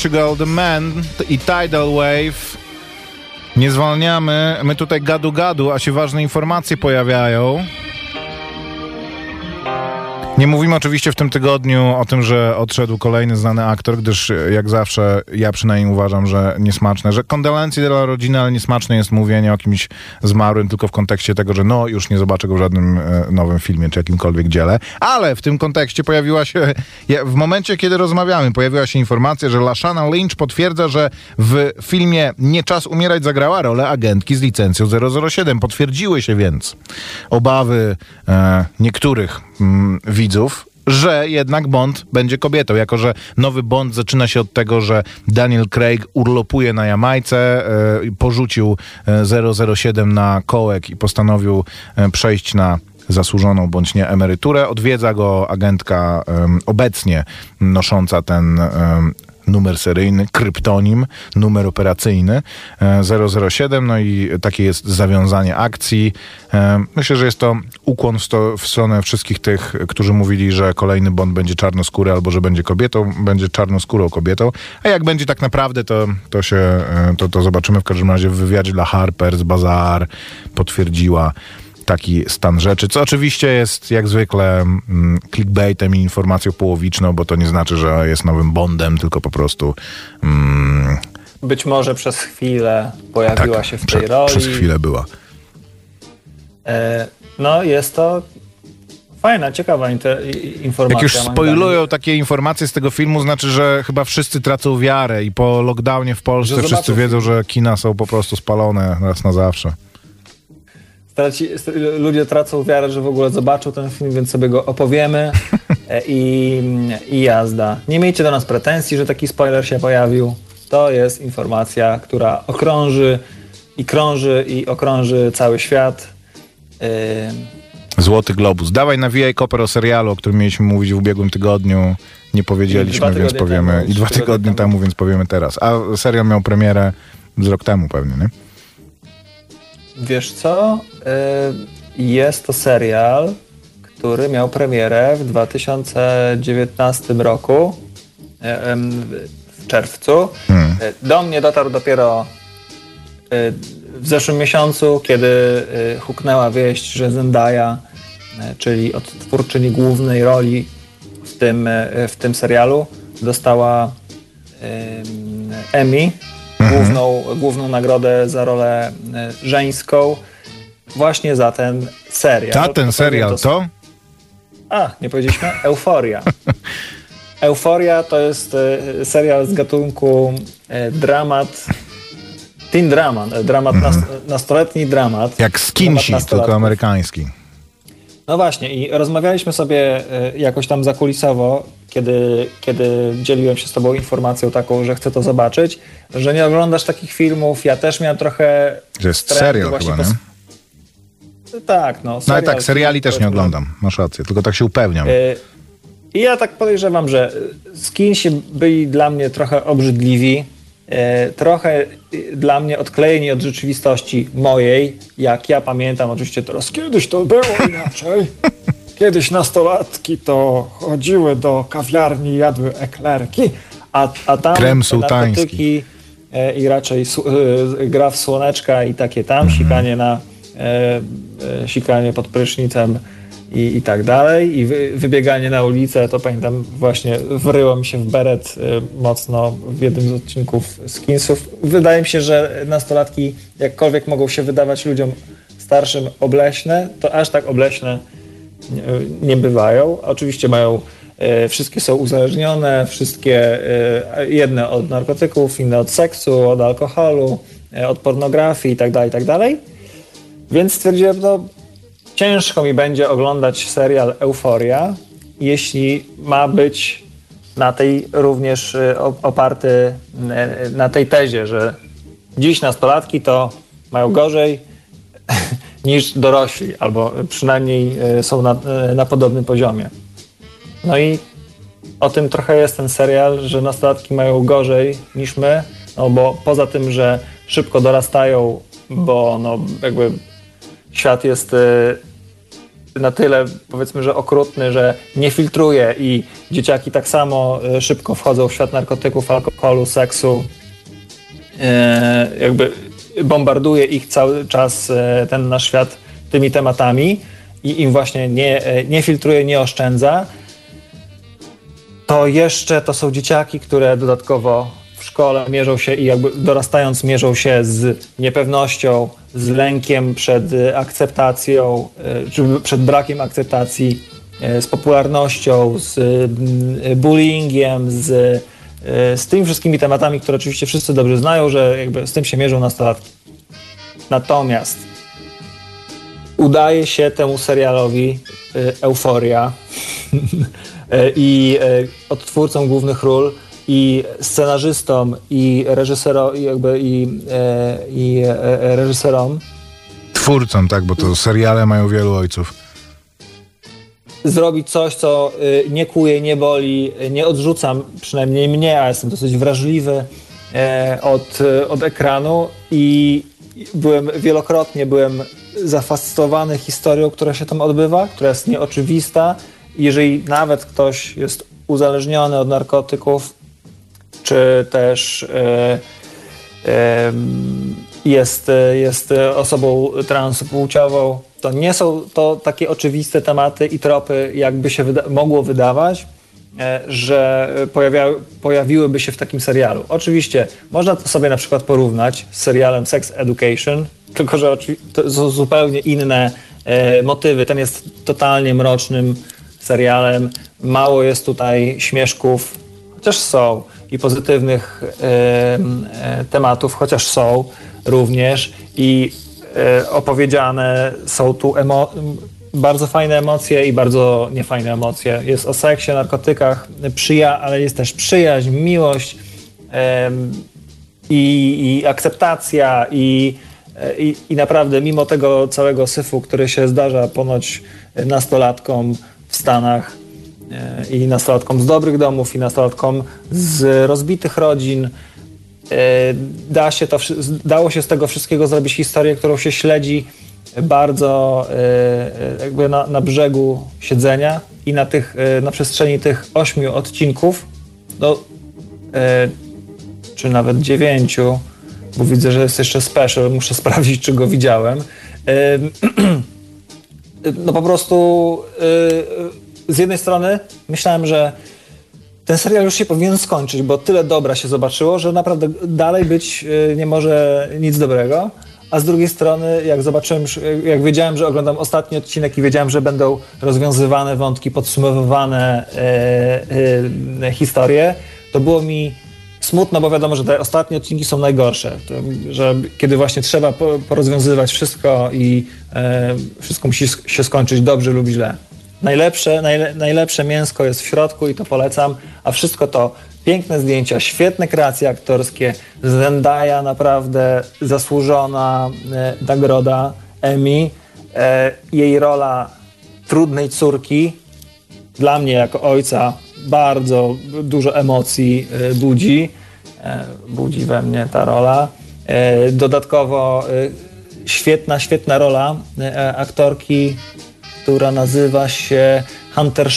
[SPEAKER 1] Portugal The Man i Tidal Wave. Nie zwalniamy. My tutaj gadu gadu, a się ważne informacje pojawiają. Nie mówimy oczywiście w tym tygodniu o tym, że odszedł kolejny znany aktor, gdyż jak zawsze ja przynajmniej uważam, że niesmaczne, że kondolencje dla rodziny, ale niesmaczne jest mówienie o kimś zmarłym tylko w kontekście tego, że no już nie zobaczę go w żadnym e, nowym filmie czy jakimkolwiek dziele. Ale w tym kontekście pojawiła się, w momencie kiedy rozmawiamy, pojawiła się informacja, że Lashana Lynch potwierdza, że w filmie Nie czas umierać zagrała rolę agentki z licencją 007. Potwierdziły się więc obawy e, niektórych mm, widzów, że jednak Bond będzie kobietą, jako że nowy Bond zaczyna się od tego, że Daniel Craig urlopuje na Jamajce, e, porzucił e, 007 na kołek i postanowił e, przejść na zasłużoną bądź nie emeryturę. Odwiedza go agentka obecnie nosząca ten numer seryjny, kryptonim, numer operacyjny e, 007, no i takie jest zawiązanie akcji. E, myślę, że jest to ukłon w, sto, w stronę wszystkich tych, którzy mówili, że kolejny Bond będzie czarnoskóry albo że będzie kobietą, będzie czarnoskórą kobietą, a jak będzie tak naprawdę, to, to się, e, to, to zobaczymy w każdym razie w wywiadzie dla Harper's Bazaar potwierdziła taki stan rzeczy, co oczywiście jest jak zwykle mm, clickbaitem i informacją połowiczną, bo to nie znaczy, że jest nowym Bondem, tylko po prostu... Mm,
[SPEAKER 2] Być może przez chwilę pojawiła
[SPEAKER 1] tak,
[SPEAKER 2] się w tej
[SPEAKER 1] prze,
[SPEAKER 2] roli.
[SPEAKER 1] Przez chwilę była.
[SPEAKER 2] E, no jest to fajna, ciekawa informacja.
[SPEAKER 1] Jak już spoilują takie informacje z tego filmu, znaczy, że chyba wszyscy tracą wiarę i po lockdownie w Polsce wszyscy wiedzą, że kina są po prostu spalone raz na zawsze
[SPEAKER 2] traci, ludzie tracą wiarę, że w ogóle zobaczą ten film, więc sobie go opowiemy e, i, i jazda. Nie miejcie do nas pretensji, że taki spoiler się pojawił. To jest informacja, która okrąży i krąży i okrąży cały świat.
[SPEAKER 1] Yy... Złoty Globus. Dawaj nawijaj koper o serialu, o którym mieliśmy mówić w ubiegłym tygodniu. Nie powiedzieliśmy, więc powiemy. Temu, I dwa tygodnie temu, temu, więc powiemy teraz. A serial miał premierę z rok temu pewnie, nie?
[SPEAKER 2] Wiesz co? Y, jest to serial, który miał premierę w 2019 roku, y, w czerwcu. Hmm. Y, do mnie dotarł dopiero w zeszłym miesiącu, kiedy huknęła wieść, że Zendaya, czyli odtwórczyni głównej roli w tym, w tym serialu, dostała Emmy mhm. główną, główną nagrodę za rolę żeńską właśnie za ten serial.
[SPEAKER 1] Za ten serial to?
[SPEAKER 2] A, nie powiedzieliśmy? Euforia. Euforia to jest e, serial z gatunku e, dramat, teen dramat, dramat mhm. nastoletni dramat.
[SPEAKER 1] Jak Skinsi, tylko amerykański.
[SPEAKER 2] No właśnie i rozmawialiśmy sobie jakoś tam zakulisowo, kiedy, kiedy dzieliłem się z tobą informacją taką, że chcę to zobaczyć, że nie oglądasz takich filmów. Ja też miałem trochę...
[SPEAKER 1] Że jest serial chyba, nie?
[SPEAKER 2] Tak, no.
[SPEAKER 1] no ale tak, seriali też nie oglądam, masz rację, tylko tak się upewniam. Y,
[SPEAKER 2] I ja tak podejrzewam, że skinsi byli dla mnie trochę obrzydliwi, y, trochę dla mnie odklejeni od rzeczywistości mojej, jak ja pamiętam, oczywiście teraz kiedyś to było inaczej. Kiedyś nastolatki to chodziły do kawiarni, jadły eklerki, a, a tam
[SPEAKER 1] Krem narkotyki
[SPEAKER 2] e, i raczej e, gra w słoneczka i takie tam, mhm. sikanie na e, e, sikanie pod prysznicem i, i tak dalej. I wy, wybieganie na ulicę, to pamiętam właśnie wryło mi się w beret e, mocno w jednym z odcinków Skinsów. Wydaje mi się, że nastolatki jakkolwiek mogą się wydawać ludziom starszym obleśne, to aż tak obleśne nie bywają. Oczywiście mają, e, wszystkie są uzależnione, wszystkie e, jedne od narkotyków, inne od seksu, od alkoholu, e, od pornografii itd., tak itd. Więc stwierdziłem, no ciężko mi będzie oglądać serial Euforia, jeśli ma być na tej również oparty na tej tezie, że dziś nastolatki to mają gorzej niż dorośli, albo przynajmniej e, są na, na podobnym poziomie. No i o tym trochę jest ten serial, że nastolatki mają gorzej niż my, no bo poza tym, że szybko dorastają, bo no jakby świat jest e, na tyle powiedzmy, że okrutny, że nie filtruje i dzieciaki tak samo szybko wchodzą w świat narkotyków, alkoholu, seksu. Jakby bombarduje ich cały czas e, ten nasz świat tymi tematami i im właśnie nie, e, nie filtruje, nie oszczędza, to jeszcze to są dzieciaki, które dodatkowo szkole mierzą się i jakby dorastając mierzą się z niepewnością, z lękiem przed akceptacją, e, czy przed brakiem akceptacji, z popularnością, z bullyingiem, z z tymi wszystkimi tematami, które oczywiście wszyscy dobrze znają, że jakby z tym się mierzą nastolatki. Natomiast udaje się temu serialowi Euforia i odtwórcom głównych ról i scenarzystom i reżyserom i, jakby, i, i reżyserom
[SPEAKER 1] twórcom, tak, bo to seriale mają wielu ojców
[SPEAKER 2] zrobić coś, co y, nie kuje, nie boli, nie odrzucam, przynajmniej mnie, a jestem dosyć wrażliwy e, od, od ekranu i byłem wielokrotnie byłem zafascynowany historią, która się tam odbywa, która jest nieoczywista. Jeżeli nawet ktoś jest uzależniony od narkotyków, czy też e, jest, jest osobą transpłciową, to nie są to takie oczywiste tematy i tropy, jakby się wyda mogło wydawać, e, że pojawia pojawiłyby się w takim serialu. Oczywiście można to sobie na przykład porównać z serialem Sex Education, tylko że to są zupełnie inne e, motywy. Ten jest totalnie mrocznym serialem. Mało jest tutaj śmieszków, chociaż są, i pozytywnych e, tematów, chociaż są również. I E, opowiedziane. Są tu bardzo fajne emocje i bardzo niefajne emocje. Jest o seksie, narkotykach, przyja ale jest też przyjaźń, miłość i, i akceptacja i, e, i, i, naprawdę mimo tego całego syfu, który się zdarza ponoć nastolatkom w Stanach i nastolatkom z dobrych domów i nastolatkom z rozbitych rodzin, E, da się to, dało się z tego wszystkiego zrobić historię, którą się śledzi bardzo e, jakby na, na brzegu siedzenia i na, tych, e, na przestrzeni tych ośmiu odcinków, no, czy nawet dziewięciu, bo widzę, że jest jeszcze special, muszę sprawdzić, czy go widziałem. No po prostu z jednej strony myślałem, że ten serial już się powinien skończyć, bo tyle dobra się zobaczyło, że naprawdę dalej być e, nie może nic dobrego. A z drugiej strony, jak zobaczyłem, jak wiedziałem, że oglądam ostatni odcinek i wiedziałem, że będą rozwiązywane wątki, podsumowywane e, e, historie, to było mi smutno, bo wiadomo, że te ostatnie odcinki są najgorsze. To, że kiedy właśnie trzeba porozwiązywać wszystko i e, wszystko musi się skończyć dobrze lub źle. Najlepsze, najle, najlepsze mięsko jest w środku i to polecam, a wszystko to piękne zdjęcia, świetne kreacje aktorskie, Zendaya naprawdę zasłużona e, nagroda Emmy, e, jej rola trudnej córki. Dla mnie jako ojca bardzo dużo emocji e, budzi, e, budzi we mnie ta rola. E, dodatkowo e, świetna, świetna rola aktorki która nazywa się Hunter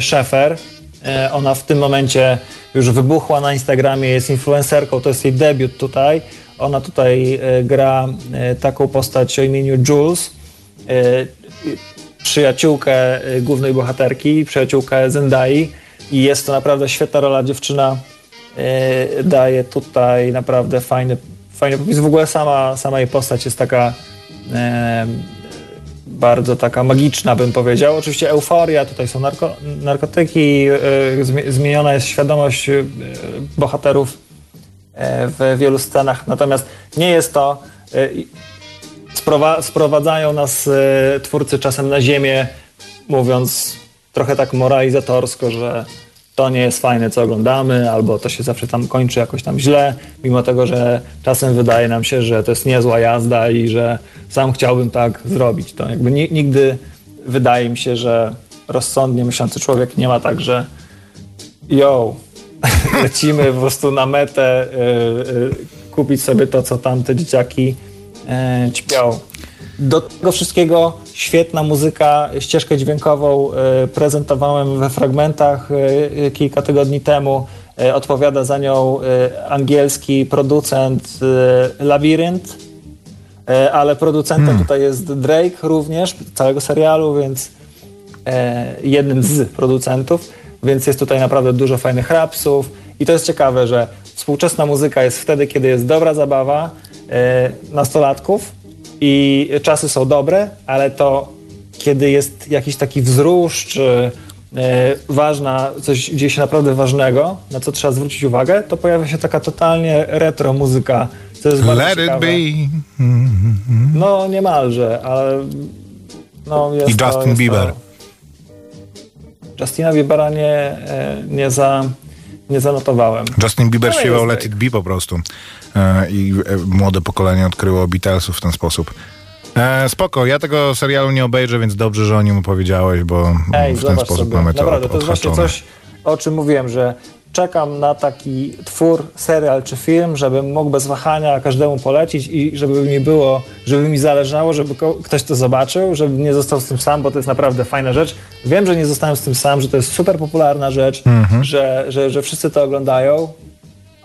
[SPEAKER 2] Schaeffer. Y, ona w tym momencie już wybuchła na Instagramie, jest influencerką, to jest jej debiut tutaj. Ona tutaj y, gra y, taką postać o imieniu Jules, przyjaciółkę głównej bohaterki, przyjaciółkę Zendai i jest to naprawdę świetna rola. Dziewczyna daje tutaj naprawdę fajny, fajny popis. W ogóle sama, sama jej postać jest taka bardzo taka magiczna, bym powiedział. Oczywiście euforia, tutaj są narko, narkotyki, yy, zmieniona jest świadomość yy, bohaterów yy, w wielu scenach, natomiast nie jest to. Sprowa sprowadzają nas twórcy czasem na ziemię, mówiąc trochę tak moralizatorsko, że to nie jest fajne, co oglądamy, albo to się zawsze tam kończy jakoś tam źle, mimo tego, że czasem wydaje nam się, że to jest niezła jazda i że sam chciałbym tak zrobić. To jakby nigdy wydaje mi się, że rozsądnie myślący człowiek nie ma tak, że yo, lecimy po prostu na metę y, y, kupić sobie to, co tamte dzieciaki y, ćpią. Do tego wszystkiego świetna muzyka, ścieżkę dźwiękową e, prezentowałem we fragmentach e, kilka tygodni temu. E, odpowiada za nią angielski producent Labyrinth, ale producentem hmm. tutaj jest Drake również, całego serialu, więc jednym z producentów, więc jest tutaj naprawdę dużo fajnych rapsów i to jest ciekawe, że współczesna muzyka jest wtedy, kiedy jest dobra zabawa nastolatków, i czasy są dobre, ale to kiedy jest jakiś taki wzrusz, czy e, ważna, coś dzieje się naprawdę ważnego, na co trzeba zwrócić uwagę, to pojawia się taka totalnie retro muzyka, co jest bardzo Let ciekawe. it be. No niemalże, ale no, jest
[SPEAKER 1] I Justin
[SPEAKER 2] to,
[SPEAKER 1] Bieber.
[SPEAKER 2] To... Justina Biebera nie, e, nie, za, nie zanotowałem.
[SPEAKER 1] Justin Bieber no śpiewał Let It Be po prostu. E, i e, młode pokolenie odkryło Beatlesów w ten sposób. E, spoko, ja tego serialu nie obejrzę, więc dobrze, że o nim opowiedziałeś, bo
[SPEAKER 2] Ej,
[SPEAKER 1] w ten sposób
[SPEAKER 2] sobie.
[SPEAKER 1] mamy to
[SPEAKER 2] Naprawdę, to jest właśnie coś, o czym mówiłem, że czekam na taki twór, serial czy film, żebym mógł bez wahania każdemu polecić i żeby mi było, żeby mi zależało, żeby ktoś to zobaczył, żebym nie został z tym sam, bo to jest naprawdę fajna rzecz. Wiem, że nie zostałem z tym sam, że to jest super popularna rzecz,
[SPEAKER 1] Mhm.
[SPEAKER 2] że, że, że wszyscy to oglądają,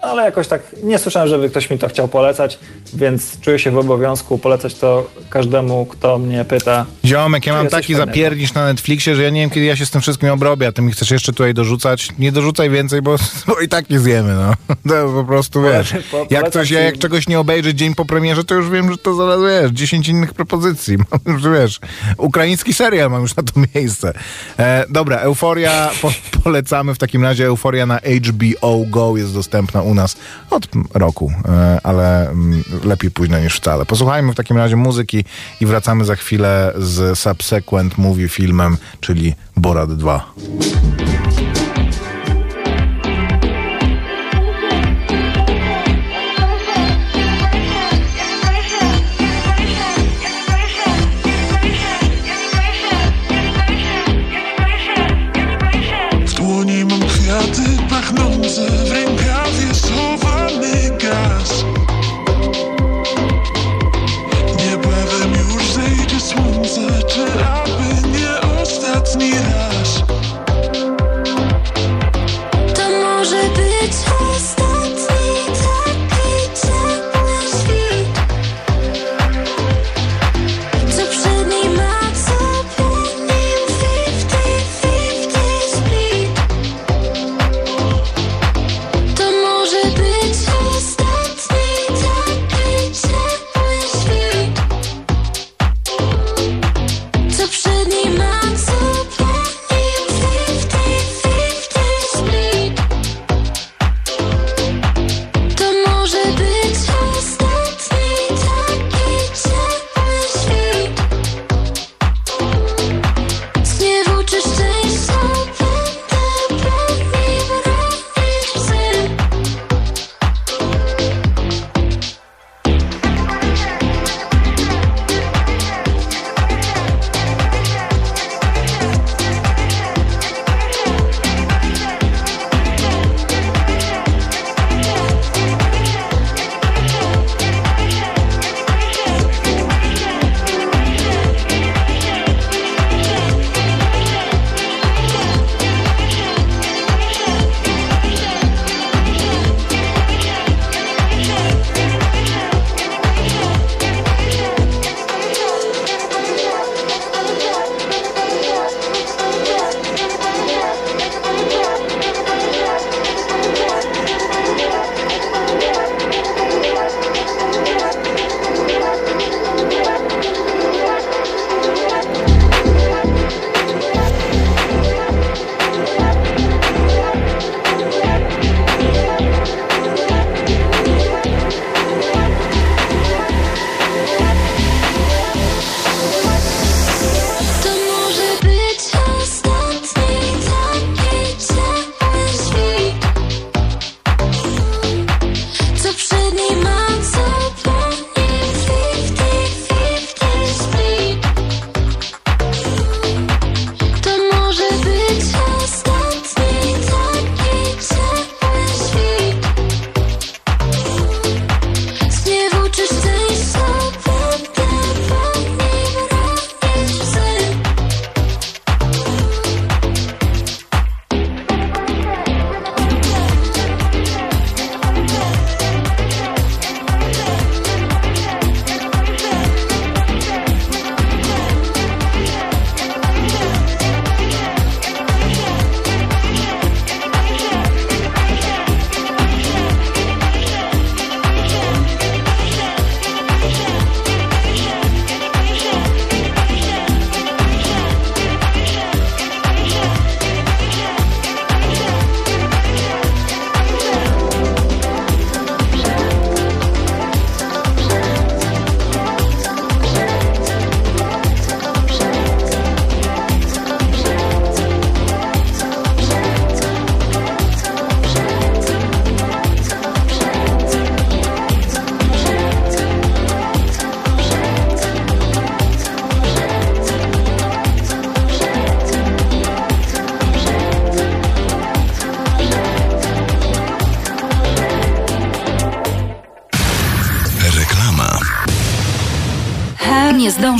[SPEAKER 2] ale jakoś tak nie słyszałem, żeby ktoś mi to chciał polecać, więc czuję się w obowiązku polecać to każdemu, kto mnie pyta.
[SPEAKER 1] Ziomek, ja mam taki
[SPEAKER 2] fajnego?
[SPEAKER 1] zapiernisz na Netflixie, że ja nie wiem, kiedy ja się z tym wszystkim obrobię, a ty mi chcesz jeszcze tutaj dorzucać. Nie dorzucaj więcej, bo, bo i tak nie zjemy, no. To po prostu, wiesz,
[SPEAKER 2] po-
[SPEAKER 1] jak coś, ja jak czegoś nie obejrzę dzień po premierze, to już wiem, że to zaraz, wiesz, 10 innych propozycji. Mam już, wiesz, ukraiński serial mam już na to miejsce. E, dobra, Euforia po, polecamy w takim razie. Euforia na HBO Go jest dostępna u nas od roku, e, ale lepiej późno niż wcale. Posłuchajmy w takim razie muzyki i wracamy za chwilę z subsequent movie filmem, czyli Borat 2.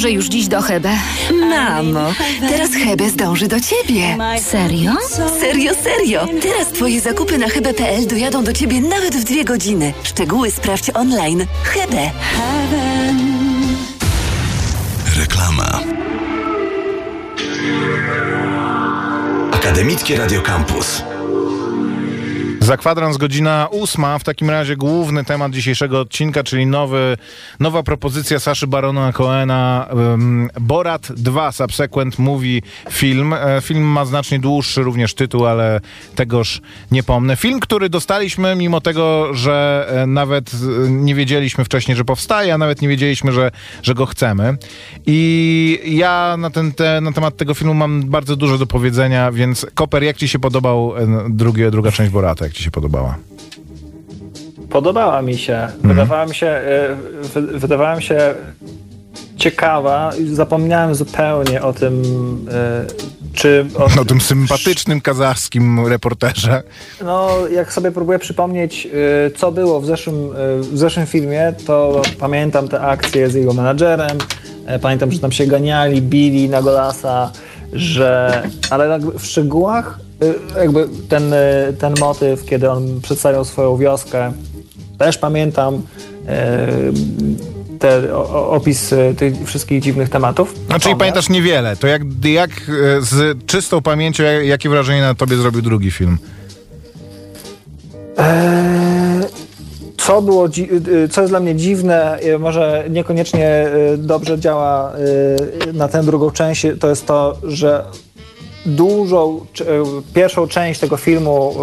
[SPEAKER 3] zdążę już dziś do Hebe.
[SPEAKER 4] Mamo, teraz Hebe zdąży do ciebie.
[SPEAKER 3] Serio?
[SPEAKER 4] Serio, serio. Teraz twoje zakupy na hebe.pl dojadą do ciebie nawet w dwie godziny. Szczegóły sprawdź online. Hebe.
[SPEAKER 5] Reklama. Akademickie Radio Campus.
[SPEAKER 1] Za kwadrans godzina ósma. W takim razie główny temat dzisiejszego odcinka, czyli nowy, nowa propozycja Saszy Barona Coena um, Borat 2 Subsequent Movie Film. E, film ma znacznie dłuższy również tytuł, ale tegoż nie pomnę. Film, który dostaliśmy mimo tego, że e, nawet e, nie wiedzieliśmy wcześniej, że powstaje, a nawet nie wiedzieliśmy, że, że go chcemy. I ja na, ten, te, na temat tego filmu mam bardzo dużo do powiedzenia, więc Koper, jak ci się podobał e, drugie, druga część Borata? Jak ci się podobała?
[SPEAKER 2] Podobała mi się. Wydawała mi się, e, wy- wydawała mi się ciekawa. i Zapomniałem zupełnie o tym, e, czy... O,
[SPEAKER 1] No tym sympatycznym kazachskim reporterze.
[SPEAKER 2] No, jak sobie próbuję przypomnieć, y, co było w zeszłym, w zeszłym filmie, to pamiętam te akcje z jego menadżerem, e, pamiętam, że tam się ganiali, bili na golasa, że... Ale jakby w szczegółach jakby ten, ten motyw, kiedy on przedstawiał swoją wioskę, też pamiętam y, te, o, opis y, tych wszystkich dziwnych tematów.
[SPEAKER 1] No, czyli pamiętasz niewiele. To jak, jak e, z czystą pamięcią, jak- jakie wrażenie na tobie zrobił drugi film?
[SPEAKER 2] Co było, co jest dla mnie dziwne, może niekoniecznie dobrze działa na tę drugą część, to jest to, że dużą, y, pierwszą część tego filmu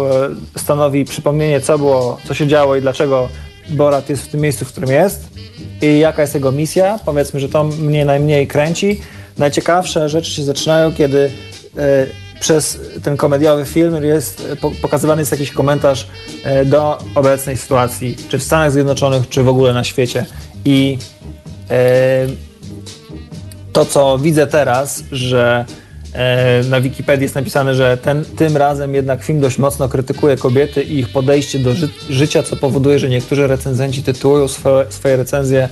[SPEAKER 2] y, stanowi przypomnienie, co było, co się działo i dlaczego Borat jest w tym miejscu, w którym jest i jaka jest jego misja. Powiedzmy, że to mnie najmniej kręci. Najciekawsze rzeczy się zaczynają, kiedy y, przez ten komediowy film jest po- pokazywany jest jakiś komentarz do obecnej sytuacji, czy w Stanach Zjednoczonych, czy w ogóle na świecie. I to, co widzę teraz, że e, na Wikipedii jest napisane, że ten, tym razem jednak film dość mocno krytykuje kobiety i ich podejście do ży życia, co powoduje, że niektórzy recenzenci tytułują swoje, swoje recenzje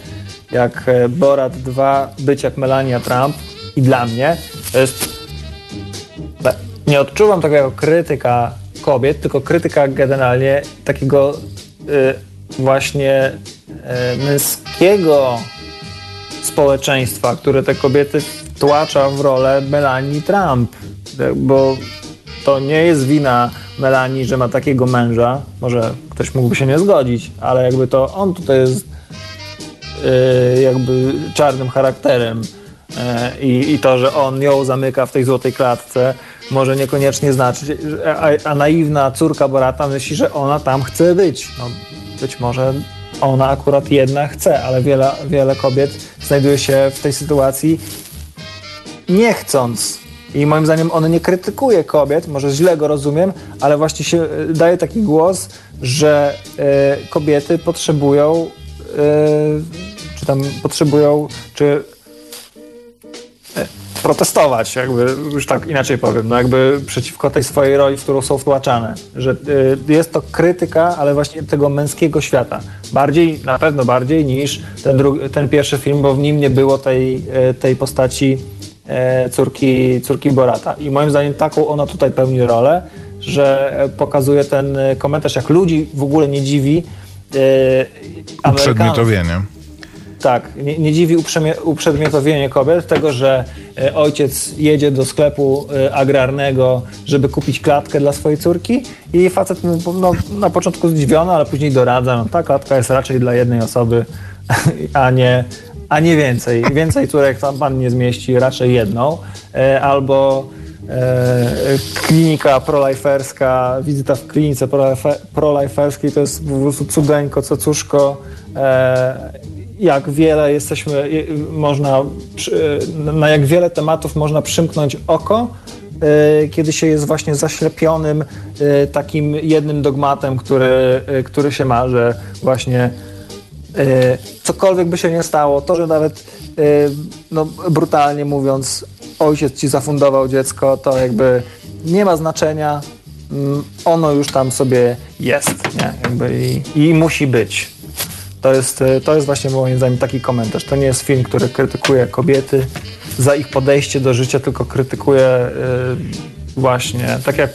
[SPEAKER 2] jak e, Borat 2 być jak Melania Trump. I dla mnie to jest nie odczuwam tego jako krytyka kobiet, tylko krytyka generalnie takiego y, właśnie y, męskiego społeczeństwa, które te kobiety wtłacza w rolę Melanie Trump. E, Bo to nie jest wina Melanie, że ma takiego męża. Może ktoś mógłby się nie zgodzić, ale jakby to on tutaj jest y, jakby czarnym charakterem. E, I, to, że on ją zamyka w tej złotej klatce, może niekoniecznie znaczyć, a, a naiwna córka Borata myśli, że ona tam chce być. No, być może ona akurat jedna chce, ale wiele, wiele kobiet znajduje się w tej sytuacji nie chcąc. I moim zdaniem on nie krytykuje kobiet, może źle go rozumiem, ale właśnie się e, daje taki głos, że e, kobiety potrzebują, e, czy tam potrzebują, czy protestować, jakby już tak inaczej powiem, no jakby przeciwko tej swojej roli, w którą są wtłaczane. Że y, jest to krytyka, ale właśnie tego męskiego świata. Bardziej, na pewno bardziej niż ten, drugi, ten pierwszy film, bo w nim nie było tej, y, tej postaci córki, córki Borata. I moim zdaniem taką ona tutaj pełni rolę, że e, pokazuje ten e, komentarz, jak ludzi w ogóle nie dziwi e,
[SPEAKER 1] Uprzedmiotowienie.
[SPEAKER 2] tak, nie, nie dziwi uprzedmiotowienie kobiet, tego, że e, ojciec jedzie do sklepu e, agrarnego, żeby kupić klatkę dla swojej córki i facet mu no, na początku zdziwiony, ale później doradza, no ta klatka jest raczej dla jednej osoby, a nie, a nie więcej. Więcej córek tam pan nie zmieści, raczej jedną. E, albo e, klinika proliferska, wizyta w klinice prolife- proliferskiej to jest po prostu cudeńko, cocuszko. E, jak wiele jesteśmy, je- można, na jak wiele tematów można przymknąć oko, kiedy się jest właśnie zaślepionym takim jednym dogmatem, który, który się ma, że właśnie cokolwiek by się nie stało, to, że nawet e, no, brutalnie mówiąc, ojciec ci zafundował dziecko, to jakby nie ma znaczenia. Mm, Ono już tam sobie jest, nie? Jakby i, i musi być. To jest, e, to jest właśnie moim zdaniem taki komentarz. To nie jest film, który krytykuje kobiety za ich podejście do życia, tylko krytykuje e, właśnie, tak jak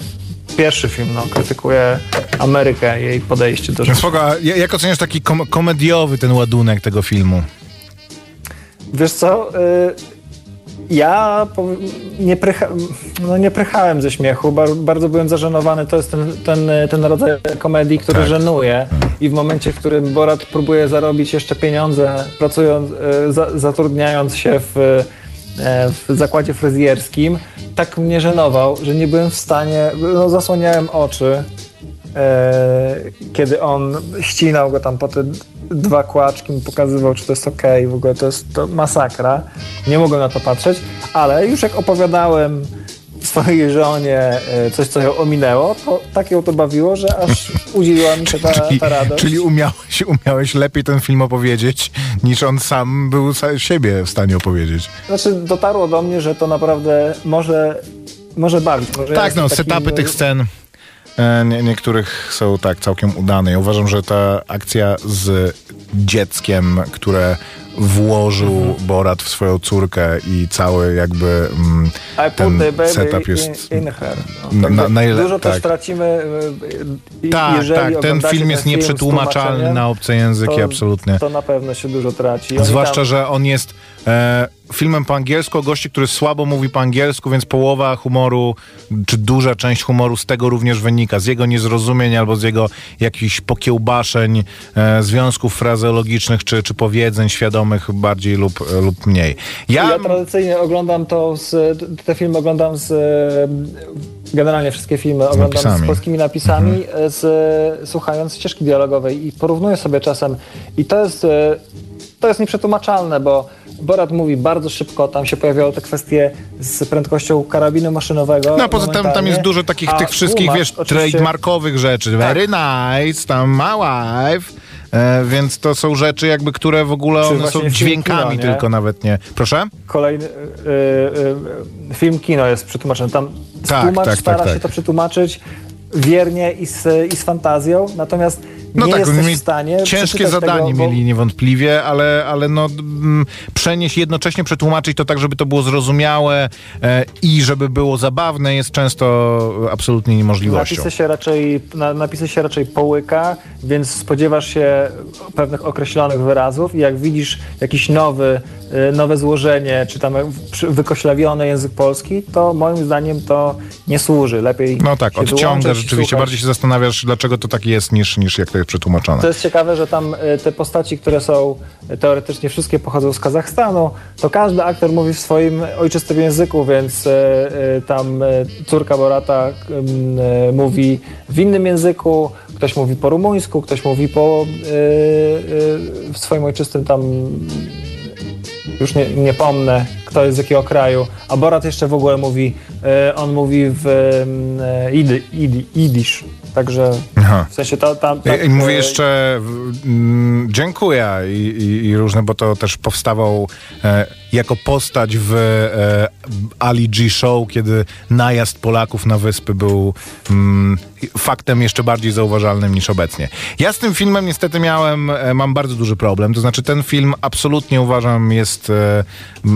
[SPEAKER 2] pierwszy film, no, krytykuje Amerykę, jej podejście do życia.
[SPEAKER 1] Spoko, jak oceniasz taki kom- komediowy ten ładunek tego filmu?
[SPEAKER 2] Wiesz co, y, ja nie, prycha, no nie prychałem ze śmiechu, bar, bardzo byłem zażenowany. To jest ten, ten, ten rodzaj komedii, który
[SPEAKER 1] Tak.
[SPEAKER 2] żenuje i w momencie, w którym Borat próbuje zarobić jeszcze pieniądze, pracując, y, za, zatrudniając się w, w zakładzie fryzjerskim, tak mnie żenował, że nie byłem w stanie, no zasłaniałem oczy e, kiedy on ścinał go tam po te dwa kłaczki, pokazywał, czy to jest okej, w ogóle to jest to masakra. Nie mogłem na to patrzeć, ale już jak opowiadałem swojej żonie e, coś, co ją ominęło, to tak ją to bawiło, że aż udzieliła mi się ta,
[SPEAKER 1] Czyli,
[SPEAKER 2] ta radość.
[SPEAKER 1] czyli umiałeś, umiałeś lepiej ten film opowiedzieć, niż on sam był siebie w stanie opowiedzieć.
[SPEAKER 2] Znaczy dotarło do mnie, że to naprawdę może, może bawić. Może
[SPEAKER 1] Tak, no,
[SPEAKER 2] takim,
[SPEAKER 1] setupy tych scen e, nie, niektórych są tak całkiem udane. Ja uważam, że ta akcja z dzieckiem, które włożył
[SPEAKER 2] Mhm.
[SPEAKER 1] Borat w swoją córkę i cały jakby mm, ten setup jest...
[SPEAKER 2] in, in her.
[SPEAKER 1] Na-
[SPEAKER 2] No,
[SPEAKER 1] na-
[SPEAKER 2] Także
[SPEAKER 1] najle-
[SPEAKER 2] dużo też
[SPEAKER 1] tak.
[SPEAKER 2] tracimy, y, y,
[SPEAKER 1] Tak, tak, ten film jest
[SPEAKER 2] ten
[SPEAKER 1] nieprzetłumaczalny na obce języki,
[SPEAKER 2] to-
[SPEAKER 1] absolutnie.
[SPEAKER 2] To na pewno się dużo traci.
[SPEAKER 1] Zwłaszcza,
[SPEAKER 2] tam-
[SPEAKER 1] że on jest e, filmem po angielsku, o gości, który słabo mówi po angielsku, więc połowa humoru, czy duża część humoru z tego również wynika. Z jego niezrozumień albo z jego jakichś pokiełbaszeń, e, związków frazeologicznych, czy, czy powiedzeń świadomych bardziej lub, e, lub mniej. Ja,
[SPEAKER 2] Ja tradycyjnie oglądam to, z, te filmy oglądam z, generalnie wszystkie filmy oglądam
[SPEAKER 1] napisami.
[SPEAKER 2] z polskimi napisami, z, słuchając ścieżki dialogowej i porównuję sobie czasem i to jest, e, to jest nieprzetłumaczalne, bo Borat mówi bardzo szybko, tam się pojawiały te kwestie z prędkością karabinu maszynowego.
[SPEAKER 1] no poza tym tam jest dużo takich
[SPEAKER 2] a
[SPEAKER 1] tych wszystkich,
[SPEAKER 2] tłumacz
[SPEAKER 1] wiesz,
[SPEAKER 2] oczywiście-
[SPEAKER 1] trademarkowych rzeczy. Very nice, tam my wife. E, więc to są rzeczy jakby, które w ogóle one są dźwiękami
[SPEAKER 2] kino,
[SPEAKER 1] tylko nawet nie. Proszę?
[SPEAKER 2] kolejny y, y, film kino jest przetłumaczony. Tam
[SPEAKER 1] Tak,
[SPEAKER 2] tłumacz
[SPEAKER 1] tak,
[SPEAKER 2] stara
[SPEAKER 1] tak,
[SPEAKER 2] się
[SPEAKER 1] tak.
[SPEAKER 2] to przetłumaczyć wiernie i z, i z fantazją, natomiast
[SPEAKER 1] No
[SPEAKER 2] nie
[SPEAKER 1] tak,
[SPEAKER 2] jesteś
[SPEAKER 1] mieli
[SPEAKER 2] w stanie
[SPEAKER 1] ciężkie zadanie
[SPEAKER 2] tego, bo-
[SPEAKER 1] mieli niewątpliwie, ale, ale no, mm, przenieść, jednocześnie przetłumaczyć to tak, żeby to było zrozumiałe e, i żeby było zabawne jest często absolutnie niemożliwością.
[SPEAKER 2] Napisy się, raczej, na, napisy się raczej połyka, więc spodziewasz się pewnych określonych wyrazów i jak widzisz jakiś nowy, y, nowe złożenie, czy tam wykoślawiony język polski, to moim zdaniem to nie służy. Lepiej
[SPEAKER 1] No tak, odciąga
[SPEAKER 2] wyłączyć,
[SPEAKER 1] rzeczywiście.
[SPEAKER 2] słuchać.
[SPEAKER 1] Bardziej się zastanawiasz, dlaczego to tak jest, niż, niż jak to jest przetłumaczone.
[SPEAKER 2] To jest ciekawe, że tam y, te postaci, które są y, teoretycznie wszystkie pochodzą z Kazachstanu, to każdy aktor mówi w swoim ojczystym języku, więc y, tam córka Borata mówi w innym języku, ktoś mówi po rumuńsku, ktoś mówi po w swoim ojczystym tam już nie, nie pomnę, kto jest z jakiego kraju, a Borat jeszcze w ogóle mówi, on mówi w idy, idy, idysz, także
[SPEAKER 1] Aha.
[SPEAKER 2] w sensie ta, ta, ta,
[SPEAKER 1] I, mówię jeszcze w- mm, dziękuję i, i, i różne, bo to też powstawał e, jako postać w e, Ali G Show, kiedy najazd Polaków na wyspy był mm, faktem jeszcze bardziej zauważalnym niż obecnie. Ja z tym filmem niestety miałem, e, mam bardzo duży problem, to znaczy ten film absolutnie uważam jest e,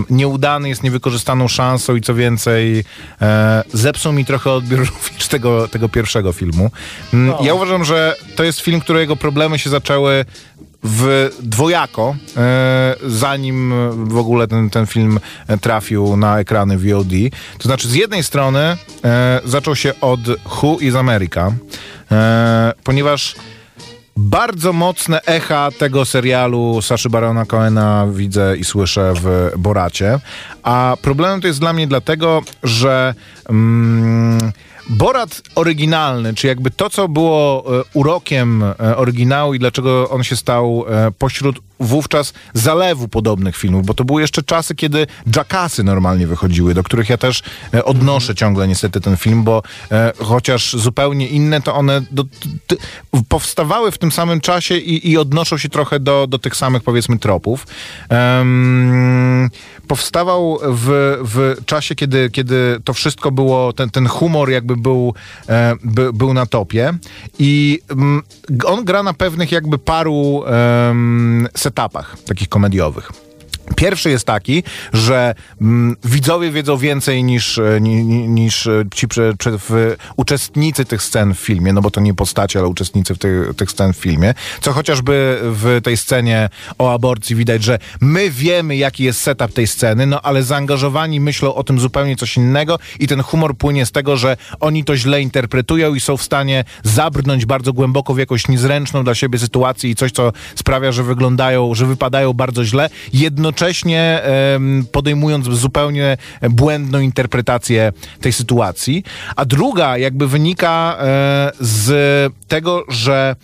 [SPEAKER 1] nieudany, jest niewykorzystaną szansą i co więcej e, zepsuł mi trochę odbiór również tego, tego pierwszego filmu. Mm, Ja uważam, że to jest film, którego problemy się zaczęły w dwojako, e, zanim w ogóle ten, ten film trafił na ekrany VOD. To znaczy, z jednej strony e, zaczął się od Who is America, e, ponieważ bardzo mocne echa tego serialu Saszy Barona Cohena widzę i słyszę w Boracie. A problemem to jest dla mnie dlatego, że mm, Borat oryginalny, czy jakby to, co było e, urokiem e, oryginału i dlaczego on się stał e, pośród wówczas zalewu podobnych filmów, bo to były jeszcze czasy, kiedy Jackassy normalnie wychodziły, do których ja też odnoszę ciągle niestety ten film, bo e, chociaż zupełnie inne, to one do, powstawały w tym samym czasie i, i odnoszą się trochę do, do tych samych powiedzmy tropów. Powstawał w, w czasie, kiedy, kiedy to wszystko było, ten, ten humor jakby był, e, by, był na topie i mm, on gra na pewnych jakby paru setupach takich komediowych. Pierwszy jest taki, że mm, widzowie wiedzą więcej niż, e, ni, ni, niż e, ci prze, prze, w, uczestnicy tych scen w filmie, no bo to nie postacie, ale uczestnicy tych, tych scen w filmie. Co chociażby w tej scenie o aborcji widać, że my wiemy, jaki jest setup tej sceny, no ale zaangażowani myślą o tym zupełnie coś innego i ten humor płynie z tego, że oni to źle interpretują i są w stanie zabrnąć bardzo głęboko w jakąś niezręczną dla siebie sytuację i coś, co sprawia, że wyglądają, że wypadają bardzo źle. Jednocześnie em, podejmując zupełnie błędną interpretację tej sytuacji. A druga jakby wynika e, z tego, że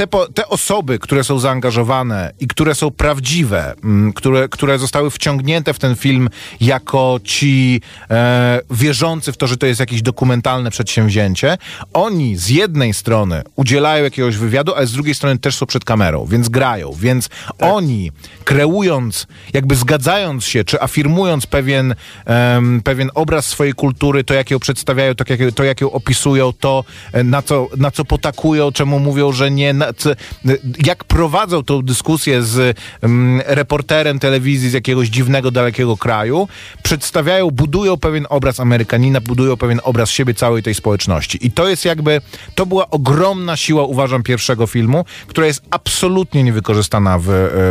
[SPEAKER 1] te, po, te osoby, które są zaangażowane i które są prawdziwe, mm, które, które zostały wciągnięte w ten film jako ci e, wierzący w to, że to jest jakieś dokumentalne przedsięwzięcie, oni z jednej strony udzielają jakiegoś wywiadu, ale z drugiej strony też są przed kamerą, więc grają, więc oni kreując, jakby zgadzając się, czy afirmując pewien, pewien obraz swojej kultury, to jak ją przedstawiają, to jak, to jak ją opisują, to e, na co, na co potakują, czemu mówią, że nie, na, jak prowadzą tą dyskusję z mm, reporterem telewizji z jakiegoś dziwnego, dalekiego kraju, przedstawiają, budują pewien obraz Amerykanina, budują pewien obraz siebie, całej tej społeczności. I to jest jakby, to była ogromna siła, uważam, pierwszego filmu, która jest absolutnie niewykorzystana w,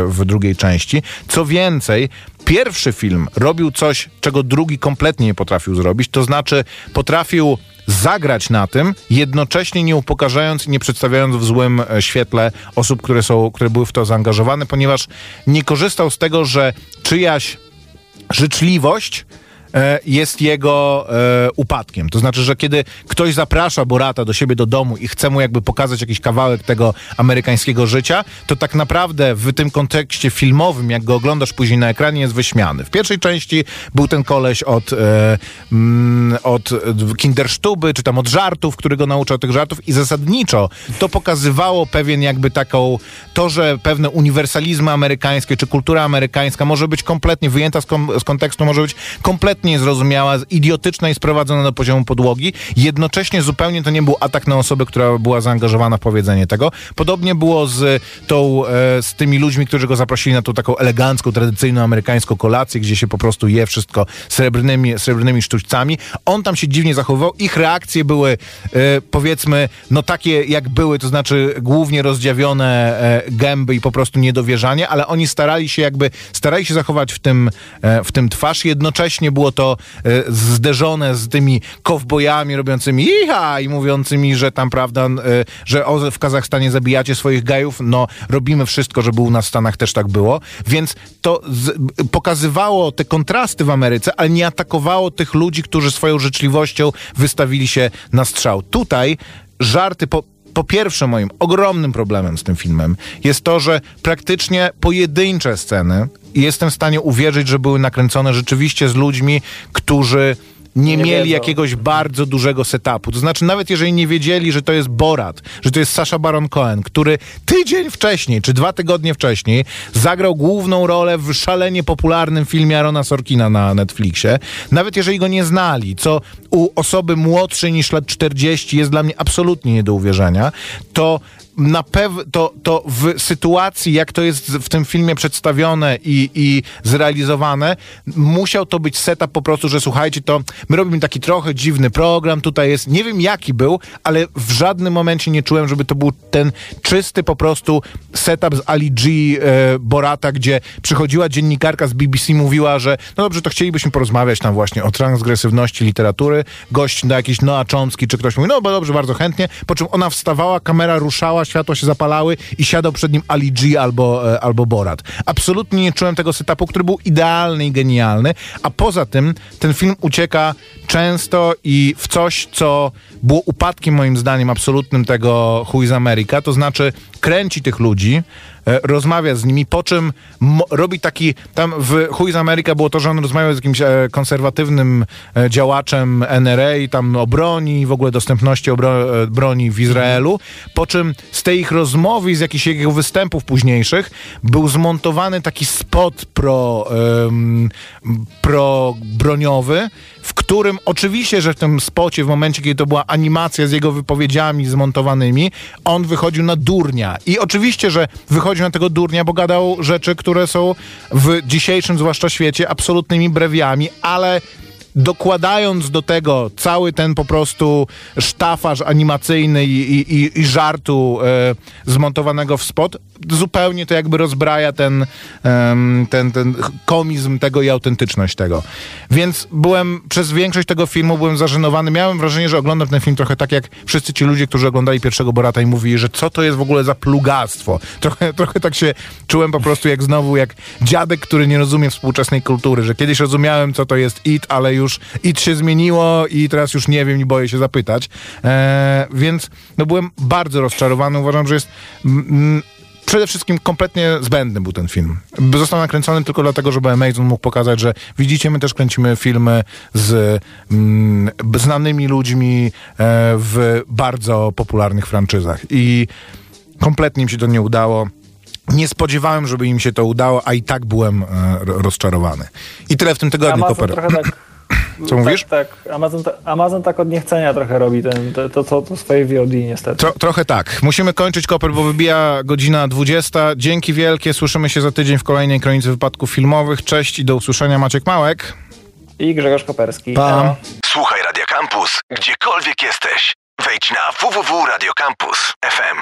[SPEAKER 1] w drugiej części. Co więcej, pierwszy film robił coś, czego drugi kompletnie nie potrafił zrobić, to znaczy potrafił zagrać na tym, jednocześnie nie upokarzając i nie przedstawiając w złym e, świetle osób, które, są, które były w to zaangażowane, ponieważ nie korzystał z tego, że czyjaś życzliwość jest jego e, upadkiem. To znaczy, że kiedy ktoś zaprasza Borata do siebie do domu i chce mu jakby pokazać jakiś kawałek tego amerykańskiego życia, to tak naprawdę w tym kontekście filmowym, jak go oglądasz później na ekranie, jest wyśmiany. W pierwszej części był ten koleś od, e, mm, od kindersztuby, czy tam od żartów, który go nauczał tych żartów i zasadniczo to pokazywało pewien jakby taką, to, że pewne uniwersalizmy amerykańskie, czy kultura amerykańska może być kompletnie wyjęta z, kom, z kontekstu, może być kompletnie niezrozumiała, idiotyczna i sprowadzona do poziomu podłogi. Jednocześnie zupełnie to nie był atak na osobę, która była zaangażowana w powiedzenie tego. Podobnie było z tą, e, z tymi ludźmi, którzy go zaprosili na tą taką elegancką, tradycyjną amerykańską kolację, gdzie się po prostu je wszystko srebrnymi, srebrnymi sztućcami. On tam się dziwnie zachowywał. Ich reakcje były, e, powiedzmy, no takie jak były, to znaczy głównie rozdziawione e, gęby i po prostu niedowierzanie, ale oni starali się jakby, starali się zachować w tym, w tym twarz. Jednocześnie było to e, zderzone z tymi kowbojami robiącymi iha i mówiącymi, że tam, prawda, e, że w Kazachstanie zabijacie swoich gejów. No, robimy wszystko, żeby u nas w Stanach też tak było. Więc to z, pokazywało te kontrasty w Ameryce, ale nie atakowało tych ludzi, którzy swoją życzliwością wystawili się na strzał. Tutaj żarty po, po pierwsze, moim ogromnym problemem z tym filmem jest to, że praktycznie pojedyncze sceny i jestem w stanie uwierzyć, że były nakręcone rzeczywiście z ludźmi, którzy nie,
[SPEAKER 2] Nie
[SPEAKER 1] mieli
[SPEAKER 2] wiedzą.
[SPEAKER 1] jakiegoś bardzo dużego setupu. To znaczy, nawet jeżeli nie wiedzieli, że to jest Borat, że to jest Sasha Baron Cohen, który tydzień wcześniej, czy dwa tygodnie wcześniej zagrał główną rolę w szalenie popularnym filmie Arona Sorkina na Netflixie, nawet jeżeli go nie znali, co u osoby młodszej niż lat 40 jest dla mnie absolutnie nie do uwierzenia, to na pewno to, to w sytuacji, jak to jest w tym filmie przedstawione i, i zrealizowane, musiał to być setup po prostu, że słuchajcie, to my robimy taki trochę dziwny program, tutaj jest, nie wiem jaki był, ale w żadnym momencie nie czułem, żeby to był ten czysty po prostu setup z Ali G e, Borata, gdzie przychodziła dziennikarka z BBC, mówiła, że no dobrze, to chcielibyśmy porozmawiać tam właśnie o transgresywności literatury, gość na jakiś Noah Chomsky, czy ktoś mówi, no bo dobrze, bardzo chętnie, po czym ona wstawała, kamera ruszała, światła się zapalały i siadał przed nim Ali G albo, e, albo Borat. Absolutnie nie czułem tego setupu, który był idealny i genialny, a poza tym ten film ucieka często i w coś, co było upadkiem moim zdaniem absolutnym tego Who is America, to znaczy kręci tych ludzi, rozmawia z nimi, po czym robi taki, tam w Chuj z Ameryka było to, że on rozmawiał z jakimś e, konserwatywnym e, działaczem NRA, tam o broni, w ogóle dostępności obro- e, broni w Izraelu, po czym z tej ich rozmowy z jakichś jego występów późniejszych był zmontowany taki spot pro, pro broniowy, w którym oczywiście, że w tym spocie, w momencie, kiedy to była animacja z jego wypowiedziami zmontowanymi, on wychodził na durnia. I oczywiście, że wychodził na tego durnia, bo gadał rzeczy, które są w dzisiejszym zwłaszcza świecie absolutnymi brewiami, ale dokładając do tego cały ten po prostu sztafaż animacyjny i, i, i, i żartu e, zmontowanego w spot, zupełnie to jakby rozbraja ten, ten, ten komizm tego i autentyczność tego. Więc byłem, przez większość tego filmu byłem zażenowany. Miałem wrażenie, że oglądam ten film trochę tak jak wszyscy ci ludzie, którzy oglądali pierwszego Borata i mówili, że co to jest w ogóle za plugastwo. Trochę, trochę tak się czułem po prostu jak znowu, jak dziadek, który nie rozumie współczesnej kultury, że kiedyś rozumiałem, co to jest IT, ale już IT się zmieniło i teraz już nie wiem i boję się zapytać. E, więc no byłem bardzo rozczarowany. Uważam, że jest mm, przede wszystkim kompletnie zbędny był ten film. Został nakręcony tylko dlatego, żeby Amazon mógł pokazać, że widzicie, my też kręcimy filmy z mm, znanymi ludźmi e, w bardzo popularnych franczyzach. I kompletnie mi się to nie udało. Nie spodziewałem, żeby im się to udało, a i tak byłem e, ro- rozczarowany. I tyle w tym tygodniu,
[SPEAKER 2] Amazon
[SPEAKER 1] Koper.
[SPEAKER 2] trochę tak...
[SPEAKER 1] Co mówisz?
[SPEAKER 2] Tak, tak. Amazon, Amazon tak od niechcenia trochę robi ten, to, to, to, to swoje VOD niestety.
[SPEAKER 1] Tro, trochę tak. Musimy kończyć koper, bo wybija godzina 20. Dzięki wielkie. Słyszymy się za tydzień w kolejnej kronice wypadków filmowych. Cześć i do usłyszenia. Maciek Małek.
[SPEAKER 2] I Grzegorz Koperski.
[SPEAKER 1] Pa.
[SPEAKER 5] Słuchaj Radio Campus, gdziekolwiek jesteś. Wejdź na www.radiocampus.fm.